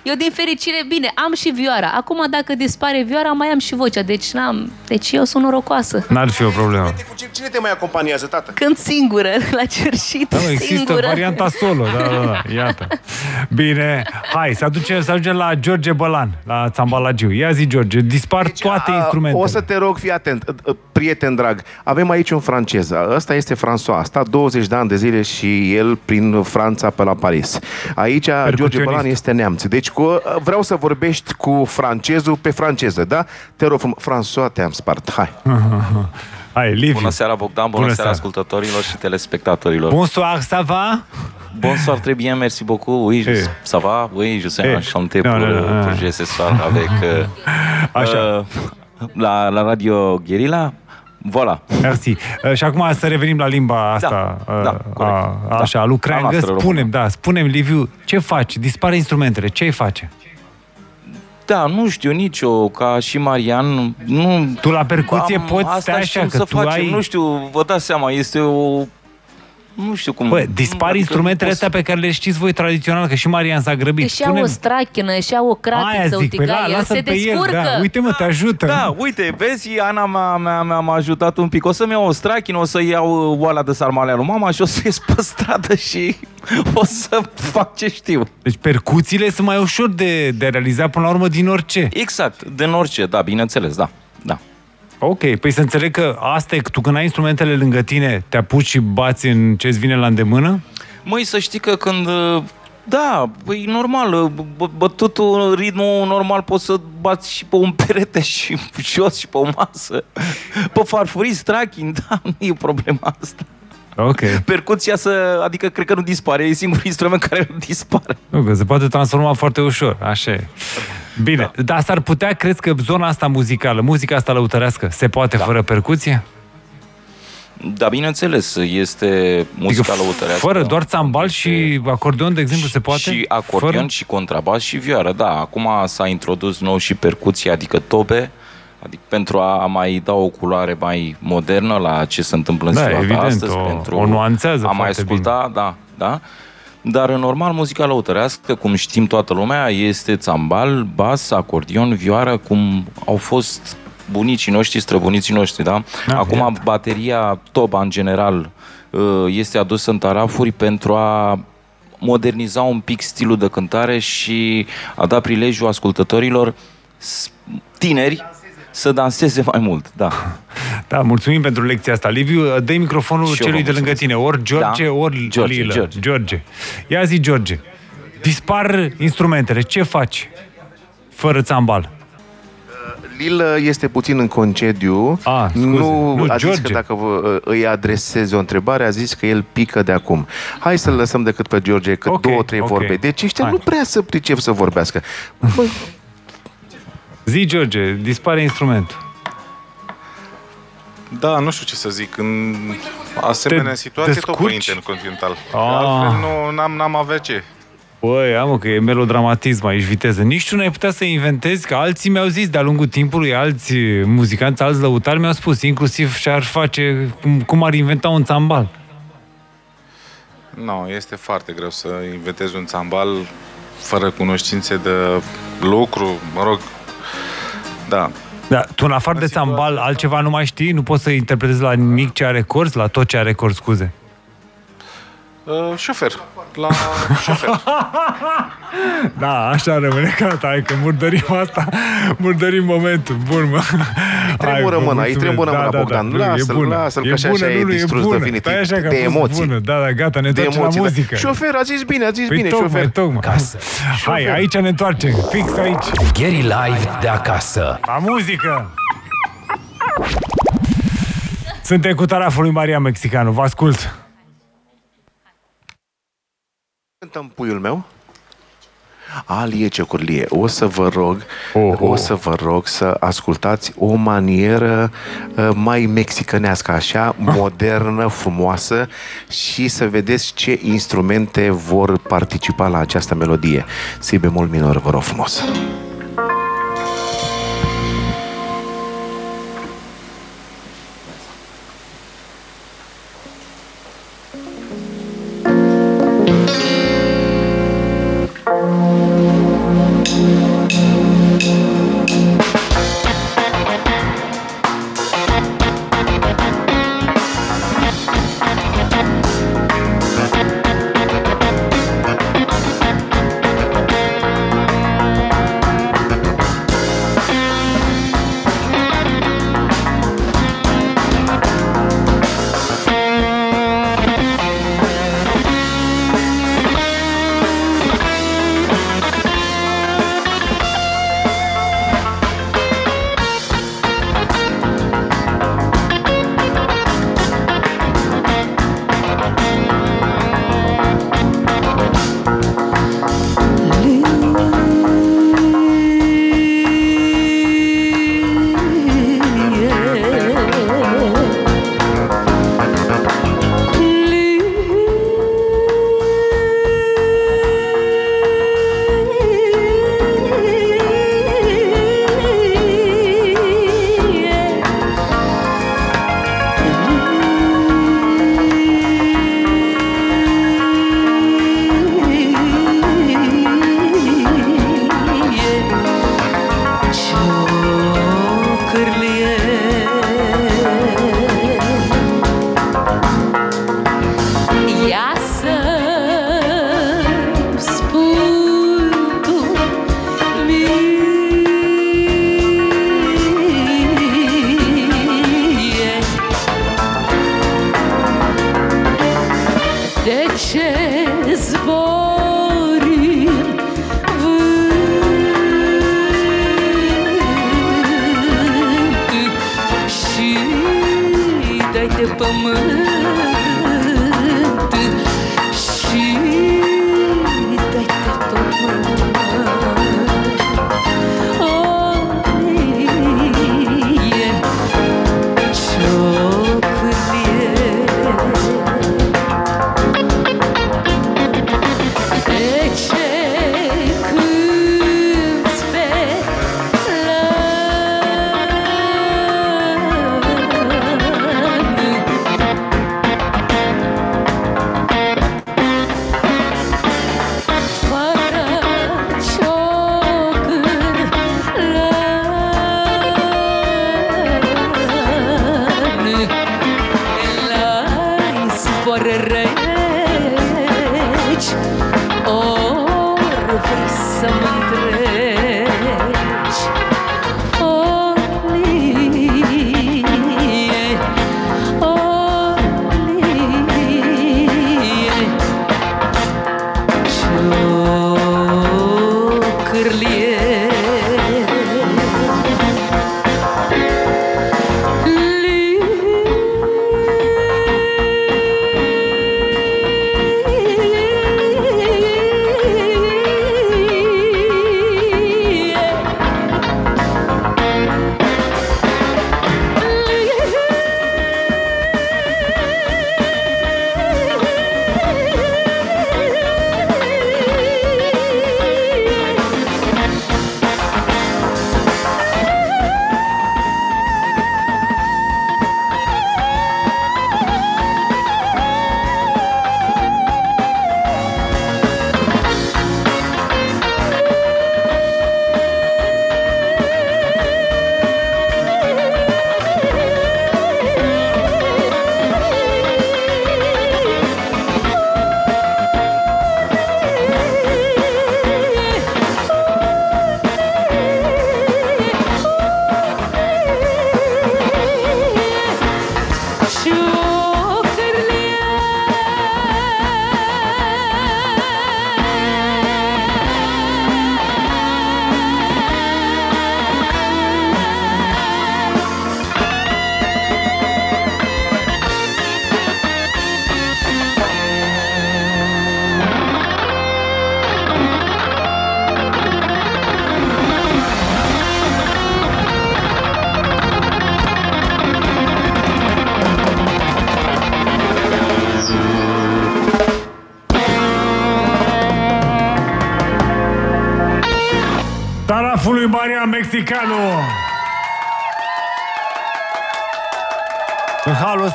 Fericire, eu din fericire, bine, am și vioara. Acum dacă dispare vioara, mai am și vocea, deci n-am, deci eu sunt norocoasă. N-ar fi o problemă. Cu cine- Cine te mai acompaniază, tată? Cânt singură, la cerșit, Da, mă, există singură. varianta solo, da, da, da, iată. Bine, hai, să, aducem, să ajungem la George Bălan, la Țambalagiu. Ia zi, George, dispar toate a, instrumentele. O să te rog, fii atent, uh, prieten drag. Avem aici un francez. Ăsta este François. A stat 20 de ani de zile și el prin Franța pe la Paris. Aici George Bălan este neamț. Deci cu, uh, vreau să vorbești cu francezul pe franceză, da? Te rog, frumos. François, te-am spart. Hai. Hai, Liviu. Bună seara, Bogdan, bună, Bună seara seara. ascultătorilor și telespectatorilor. Bonsoir, ça va? Bonsoir, très bien, merci beaucoup. Oui, je, Eh. ça va? Oui, je suis Eh. enchanté Non, pour, non, non, pour non. jouer ce soir avec euh, Așa. euh, la, la radio Guerilla. Voilà. Merci. Uh, și acum să revenim la limba asta. Da, uh, da, corect. a, Da. așa, A lucrangă. noastră Spunem, română. da, spunem, Liviu, ce faci? Dispare instrumentele, ce ai face? Da, nu știu nici eu, ca și Marian, nu... Tu la percuție poți asta stai așa, știm că să tu facem, ai- nu știu, vă dați seama, este o... Nu știu cum... Bă, dispar adică instrumentele nu pot astea pe care le știți voi tradițional, că și Marian s-a grăbit. Își ia o strachină, își ia o Aia cratiță, zic, pe la, utigaie, lasă se pe el, descurcă. da, uite mă, te ajută. Da, uite, vezi, Ana m-a, m-a, m-a, m-a ajutat un pic. O să-mi iau o strachină, o să iau oala de sarmale lui mama și o să ies pe stradă și o să fac ce știu. Deci percuțiile sunt mai ușor de, de realizat până la urmă din orice. Exact, din orice, da, bineînțeles, da. Da. Ok, păi să înțeleg că asta e, tu când ai instrumentele lângă tine, te apuci și bați în ce-ți vine la îndemână? Măi, să știi că când... uh, Da, e normal, bă- bătutul, ritmul normal poți să bați și pe un perete și jos și pe o masă. Pe farfurii, strachin, da, nu e problema asta. Ok. Percuția să, adică cred că nu dispare, e singurul instrument care nu dispare. Nu, că se poate transforma foarte ușor, așa e. Bine, da. dar s-ar putea, crezi că zona asta muzicală, muzica asta lăutărească, se poate da. fără percuție? Da, bineînțeles, este muzica Adică lăutărească. Fără, doar țambal și acordeon, de exemplu, se poate? Și acordeon Fără? și contrabas și vioară, da. Acum s-a introdus nou și percuție, adică tobe, Adică pentru a mai da o culoare mai modernă la ce se întâmplă în Da, ziua de evident, astăzi, o- pentru o nuanțează a mai foarte asculta, da, da. Dar normal muzica lăutărească, cum știm toată lumea, este țambal, bas, acordion, vioară, cum au fost bunicii noștri, străbunicii noștri, da? Da, Acum evident. bateria toba în general uh, este adusă în tarafuri pentru a moderniza un pic stilul de cântare și a da prilejul ascultătorilor s- tineri să danseze mai mult, da. Da, mulțumim pentru lecția asta. Liviu, dă microfonul Și eu celui vă de lângă mulțumesc. tine, ori George, Da. ori George, Lilă. George. George. Ia zi, George. Dispar instrumentele. Ce faci fără țambal? Lil este puțin în concediu. Ah, scuze. nu, Nu, a zis George. că dacă vă, îi adreseze o întrebare, a zis că el pică de acum. Hai să-l lăsăm decât pe George, cât Ok, două, trei ok. vorbe. Deci ăștia Hai. nu prea să pricep să vorbească. Bă, Zi, George, dispare instrumentul. Da, nu știu ce să zic. În asemenea Te situație, tot descurci? pe intercontinental. Ah. Altfel nu, n-am, n-am avea ce. Băi, amă că e melodramatism aici, viteză. Nici tu n-ai putea să inventezi, că alții mi-au zis de-a lungul timpului, alți muzicanți, alți lăutari mi-au spus, inclusiv și-ar face, cum, cum ar inventa un țambal. Nu, este foarte greu să inventezi un țambal fără cunoștințe de lucru, mă rog. Da, Da, tu în afară de țambal, altceva nu mai știi? Nu poți să interpretezi la nimic ce are corzi, la tot ce are corzi, scuze. Uh, șofer. La șofer. Da, așa rămâne, gata, hai că murdărim asta, murdărim momentul, bun, mă. tremură Hai, vă mâna, îi mulțumesc. tremură mâna, Bogdan. nu, Lasă-l, e bună. lasă-l, E că așa- bună, așa e nu, nu, distrus bună. definitiv. Stai așa că a De fost emoții. Bună. Da, da, gata, ne De întoarcem la emoții, da. muzică. Șofer, a zis bine, a zis Păi bine, tocmai, șofer. tocmai. Hai, aici ne întoarcem, fix aici. Gary Live de acasă. La muzică! Suntem cu taraful lui Maria Mexicanu, vă ascult. Cântăm puiul meu? Alie Ciocurlie, o să vă rog, Oh, o oh. să vă rog să ascultați o manieră uh, mai mexicănească, așa, modernă, frumoasă și să vedeți ce instrumente vor participa la această melodie. Si bemol minor, vă rog frumos. Să mă întreci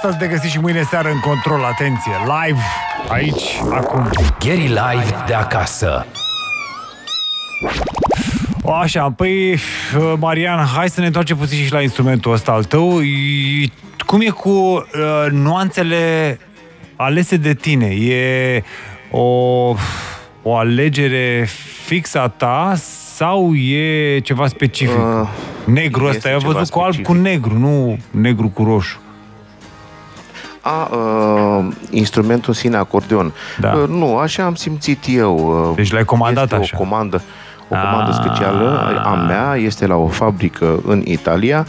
În halul ăsta să te găsi și mâine seară în control. Atenție, live, aici, acum. Gary Live de acasă. O, Așa, păi, Marian, hai să ne întoarcem puțin și la instrumentul ăsta al tău. E- Cum e cu uh, nuanțele alese de tine? E o, o alegere fixă a ta sau e ceva specific? Uh, negru ăsta, este eu am ceva văzut cu alb cu specific. negru, nu negru cu roșu. A, uh, instrumentul în sine, acordeon. Da. Uh, nu, așa am simțit eu. Uh, Deci l-ai comandat este așa. o comandă, o comandă Ah. specială a mea, este la o fabrică în Italia.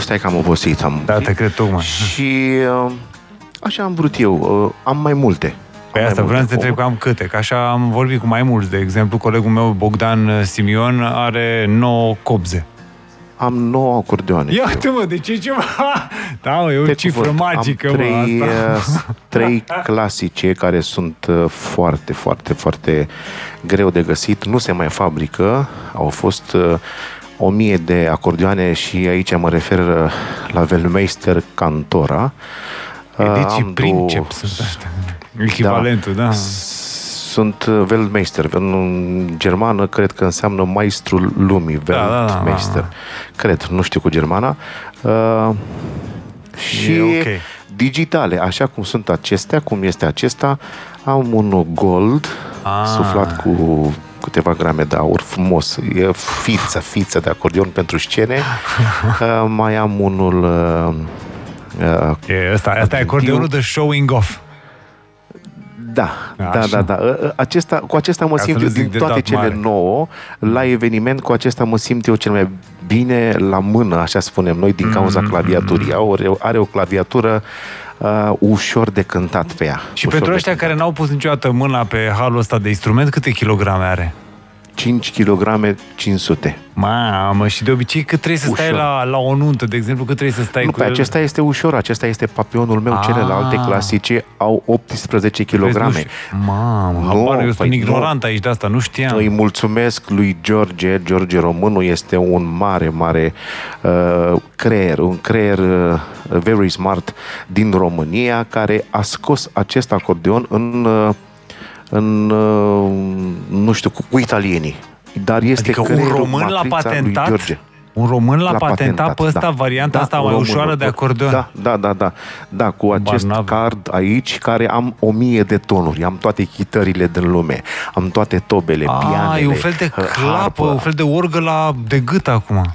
Stai că am obosit, am Da, te cred tocmai. Și uh, așa am vrut eu. Uh, am mai multe. Pe Am mai asta vreau să te multe. întreb cam câte, că așa am vorbit cu mai mulți. De exemplu, colegul meu, Bogdan Simion, are 9 copze. Am 9 acordeoane. Ia uite mă, deci e ceva... Da, mă, e o Pe cifră cuvânt, magică, am trei, mă, asta. uh, trei clasice care sunt uh, foarte, foarte, foarte greu de găsit. Nu se mai fabrică. Au fost uh, o mie de acordeoane și aici mă refer uh, la Velmeister Cantora. Uh, Ediții am Princeps două- sunt astea. Echivalentul, da. Sunt uh, Weltmeister. În germană cred că înseamnă maestrul lumii. da, da, Weltmeister. da. Cred, nu știu cu germana. Uh, și E ok. digitale, așa cum sunt acestea, cum este acesta, am unul gold, Ah. suflat cu câteva grame de aur, frumos, e fiță, fiță de acordeon pentru scene. Uh, mai am unul uh, uh, E, asta, asta e acordeonul de showing off. Da, da, Așa. da, da. Acesta, cu acesta mă Ca simt să eu, nu zic din de toate dat cele mare. nouă, la eveniment, cu acesta mă simt eu cel mai bine la mână, așa spunem noi, din cauza Mm, claviaturii. Are, are o claviatură uh, ușor de cântat pe ea. Și ușor pentru de ăștia care n-au pus niciodată mâna pe halul ăsta de instrument, câte kilograme are? 5 kg 500. Mamă, și de obicei cât trebuie să stai Ușor. la, la o nuntă, de exemplu, cât trebuie să stai Nu, cu pe el? acesta este ușor, acesta este papionul meu, Ah. celelalte clasice au 18 Vezi, nu kg. știu. Mamă, Nu, habar, eu sunt păi ignorant aici de asta, nu știam. Îi mulțumesc lui George, George Românu este un mare, mare uh, creier, un creier uh, very smart din România care a scos acest acordeon în, uh, în uh, nu știu, cu, cu italienii. Dar este Adică un creierul, român l-a matrița lui patentat? George. Un român l-a, L-a patentat, patentat, pe ăsta, da. varianta Da, asta un mai român, ușoară un- de acordeon. Da, da, da, da. Da, cu acest n-aveam. card aici, care am o mie de tonuri. Am toate chitările din lume. Am toate tobele, A, pianele, e un fel de uh, clapă, harpă. un fel de orgă la de gât acum.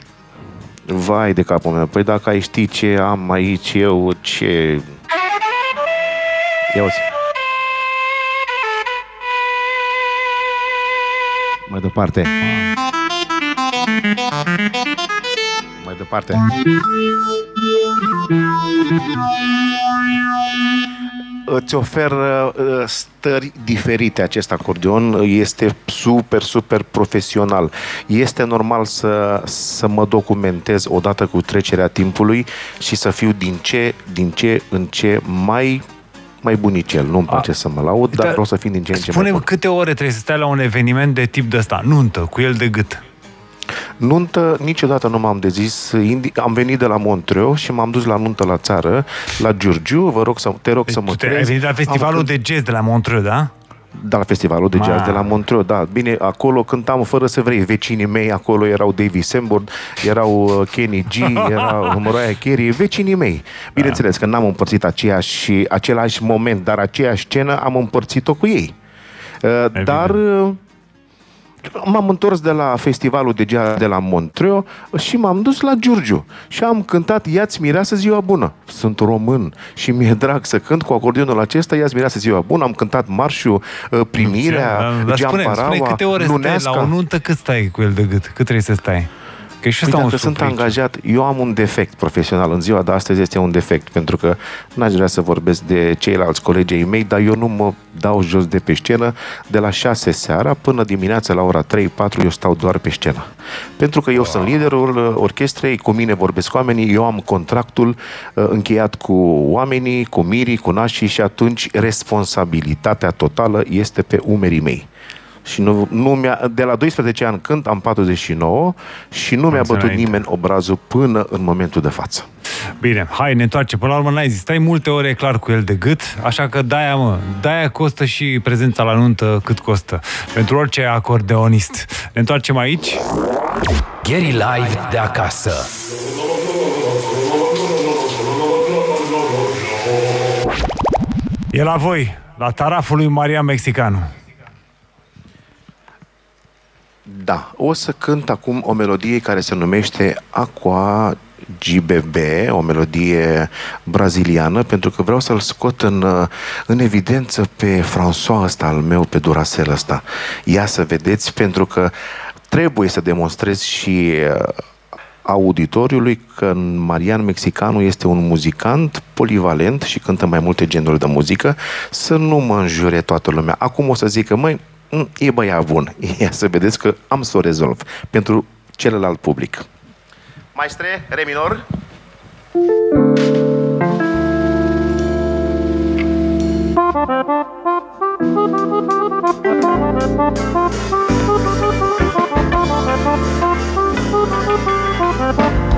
Vai de capul meu. Păi dacă ai ști ce am aici eu, ce... Ia uzi. Mai departe. Mai departe. Îți oferă uh, stări diferite acest acordeon, este super, super profesional. Este normal să, să mă documentez odată cu trecerea timpului și să fiu din ce, din ce în ce mai mai bunicel. Nu-mi place să mă laud, dar Dar vreau să fim din ce în ce mai Spune-mi bun. câte ore trebuie să stai la un eveniment de tip de ăsta, nuntă, cu el de gât. Nuntă, niciodată nu m-am dezis. Indi- Am venit de la Montreux și m-am dus la nuntă la țară, la Giurgiu. Vă rog să, te rog să mă Tu te- ai crezi. venit la festivalul Am de jazz de la Montreux, da? Da, la festivalul de jazz Ma. de la Montreux, da. Bine, acolo cântam fără să vrei. Vecinii mei acolo erau Davy Sanborn, erau uh, Kenny G, erau Mariah Carey, vecinii mei. Bineînțeles că n-am împărțit aceeași, același moment, dar aceeași scenă am împărțit-o cu ei. Uh, Dar uh, m-am întors de la festivalul de jazz de la Montreux și m-am dus la Giurgiu și am cântat Iați mireasă ziua bună. Sunt român și mi-e drag să cânt cu acordeonul acesta Iați mireasă ziua bună. Am cântat marșul uh, Primirea, Da, Dar spune, Geamparaua, spune câte ore stai Luneasca. la o nuntă, cât stai cu el de gât? Cât trebuie să stai? Că și Păi ăsta dacă un sunt suplu aici. angajat, eu am un defect profesional. În ziua de astăzi este un defect, pentru că n-aș vrea să vorbesc de ceilalți colegi ai mei, dar eu nu mă dau jos de pe scenă de la 6 seara până dimineața la ora 3-4 eu stau doar pe scenă. Pentru că eu sunt liderul uh, orchestrei, cu mine vorbesc oamenii, eu am contractul uh, încheiat cu oamenii, cu mirii, cu nașii și atunci responsabilitatea totală este pe umerii mei. Și nu, nu mi-a, de la 12 ani cânt, am 49 și nu mi-a bătut înainte. nimeni obrazul până în momentul de față. Bine, hai, ne întoarcem. Până la urmă n-ai zis. Stai multe ore, e clar, cu el de gât, așa că de-aia, mă, de-aia costă și prezența la nuntă cât costă. Pentru orice acordeonist. Ne întoarcem aici. Gary Live de acasă. E la voi, la taraful lui Maria Mexicanu. Da, o să cânt acum o melodie care se numește Aqua GBB, o melodie braziliană, pentru că vreau să-l scot în, uh, în evidență pe François ăsta al meu, pe Duracell ăsta. Ia să vedeți, pentru că trebuie să demonstrez și uh, auditoriului că Marian Mexicanu este un muzicant polivalent și cântă mai multe genuri de muzică, să nu mă înjure toată lumea. Acum o să zic că, măi, m, e băiat bun. Ia să vedeți că am să o rezolv pentru celălalt public. Maestre, re minor. Thank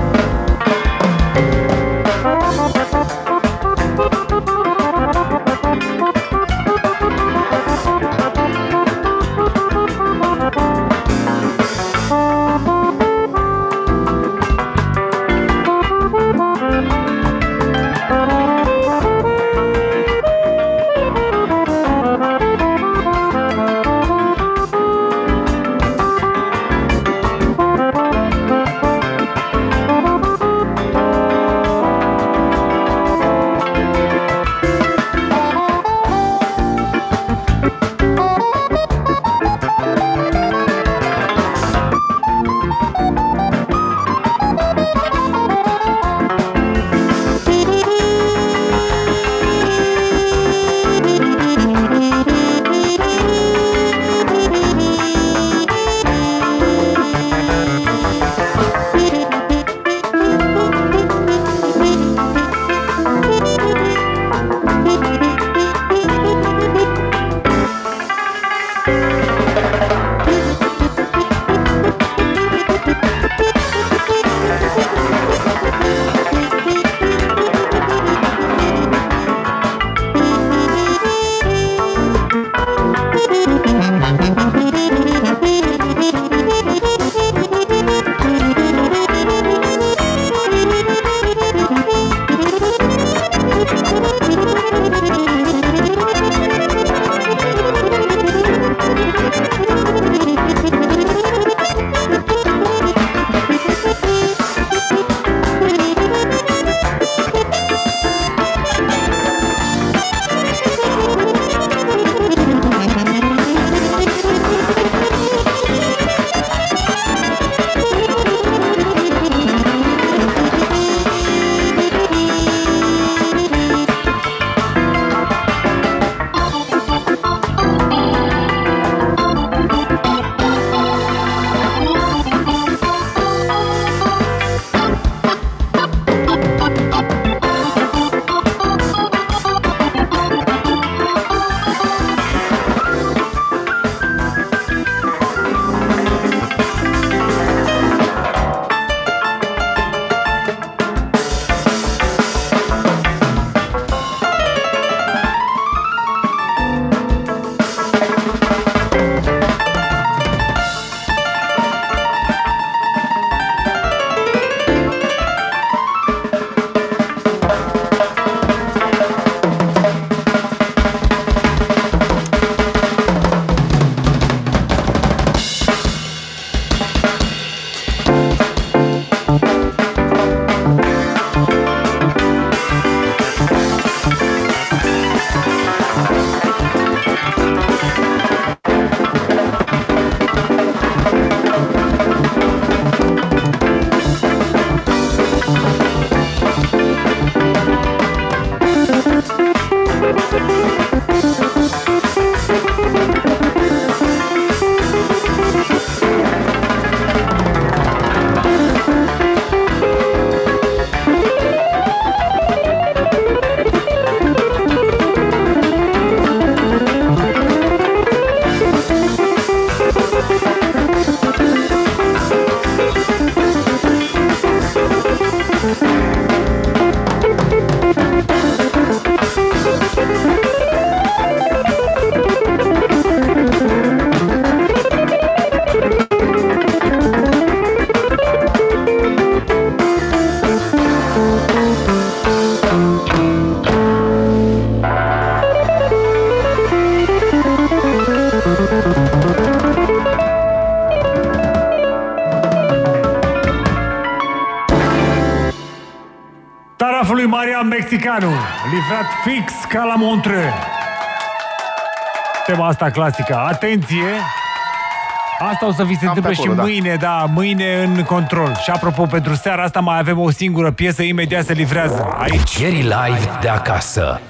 Mexicanu, livrat fix ca la Montreux. Tema asta clasică. Atenție! Asta o să vi se Cam pe întâmple și acolo, da. mâine, da, mâine în control. Și apropo, pentru seara asta mai avem o singură piesă, imediat se livrează. Aici. Gary Live de acasă.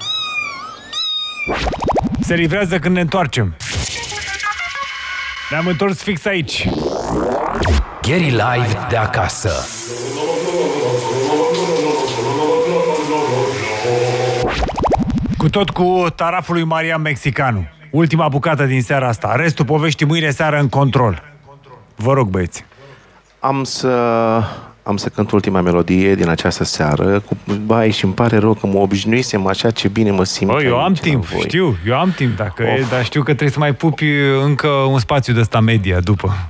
Se livrează când ne întoarcem. Ne-am întors fix aici. Gary Live de acasă. Cu tot cu taraful lui Marian Mexicanu. Ultima bucată din seara asta. Restul poveștii mâine seară în control. Vă rog, băieți. Am să, am să cânt ultima melodie din această seară. Cu, bai, și îmi pare rău că mă obișnuisem așa, ce bine mă simt Bă, eu aici am la timp, voi. știu, eu am timp, dacă e, Of. dar știu că trebuie să mai pupi încă un spațiu de ăsta media după.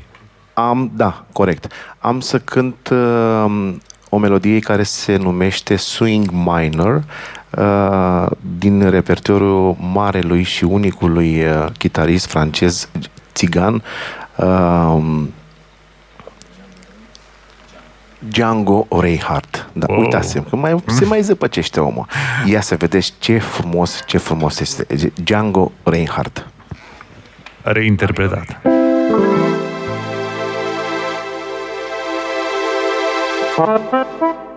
Am, da, corect. Am să cânt uh, o melodie care se numește Swing Minor uh, Uh, din repertoriul marelui și unicului uh, chitarist francez țigan uh, Django Reinhardt. Da, oh. wow. uitați-vă, că mai, se mai zăpăcește omul. Ia să vedeți ce frumos, ce frumos este Django Reinhardt. Reinterpretat. Thank.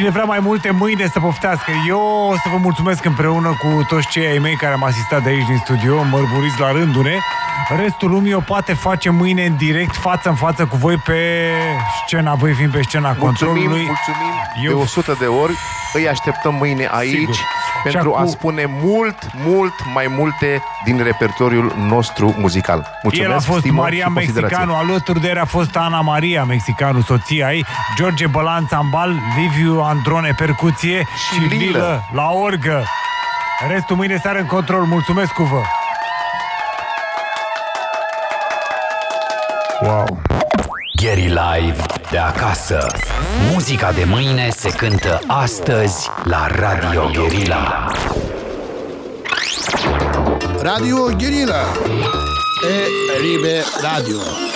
Cine vrea mai multe, mâine să poftească. Eu o să vă mulțumesc împreună cu toți cei ai mei care am asistat de aici din studio, mărburiți la rândune. Restul lumii o poate face mâine în direct, față în față cu voi pe scena, voi fiind pe scena Mulțumim, controlului. mulțumim Eu- de 100 de ori. Îi așteptăm mâine aici Sigur. Pentru Și a acum- spune mult, mult mai multe din repertoriul nostru muzical. Mulțumesc, El a fost stimă Maria și considerație. Mexicanu, alături de el a fost Ana Maria Mexicanu, soția ei, George Bălan Țambal, Liviu Androne Percuție și, Și Lilă. Lilă la orgă. Restul mâine seară în control. Mulțumesc cu vă! Wow! Gary Live de acasă. Muzica de mâine se cântă astăzi la Radio Guerilla. Radio Guerilla e Ribe Radio.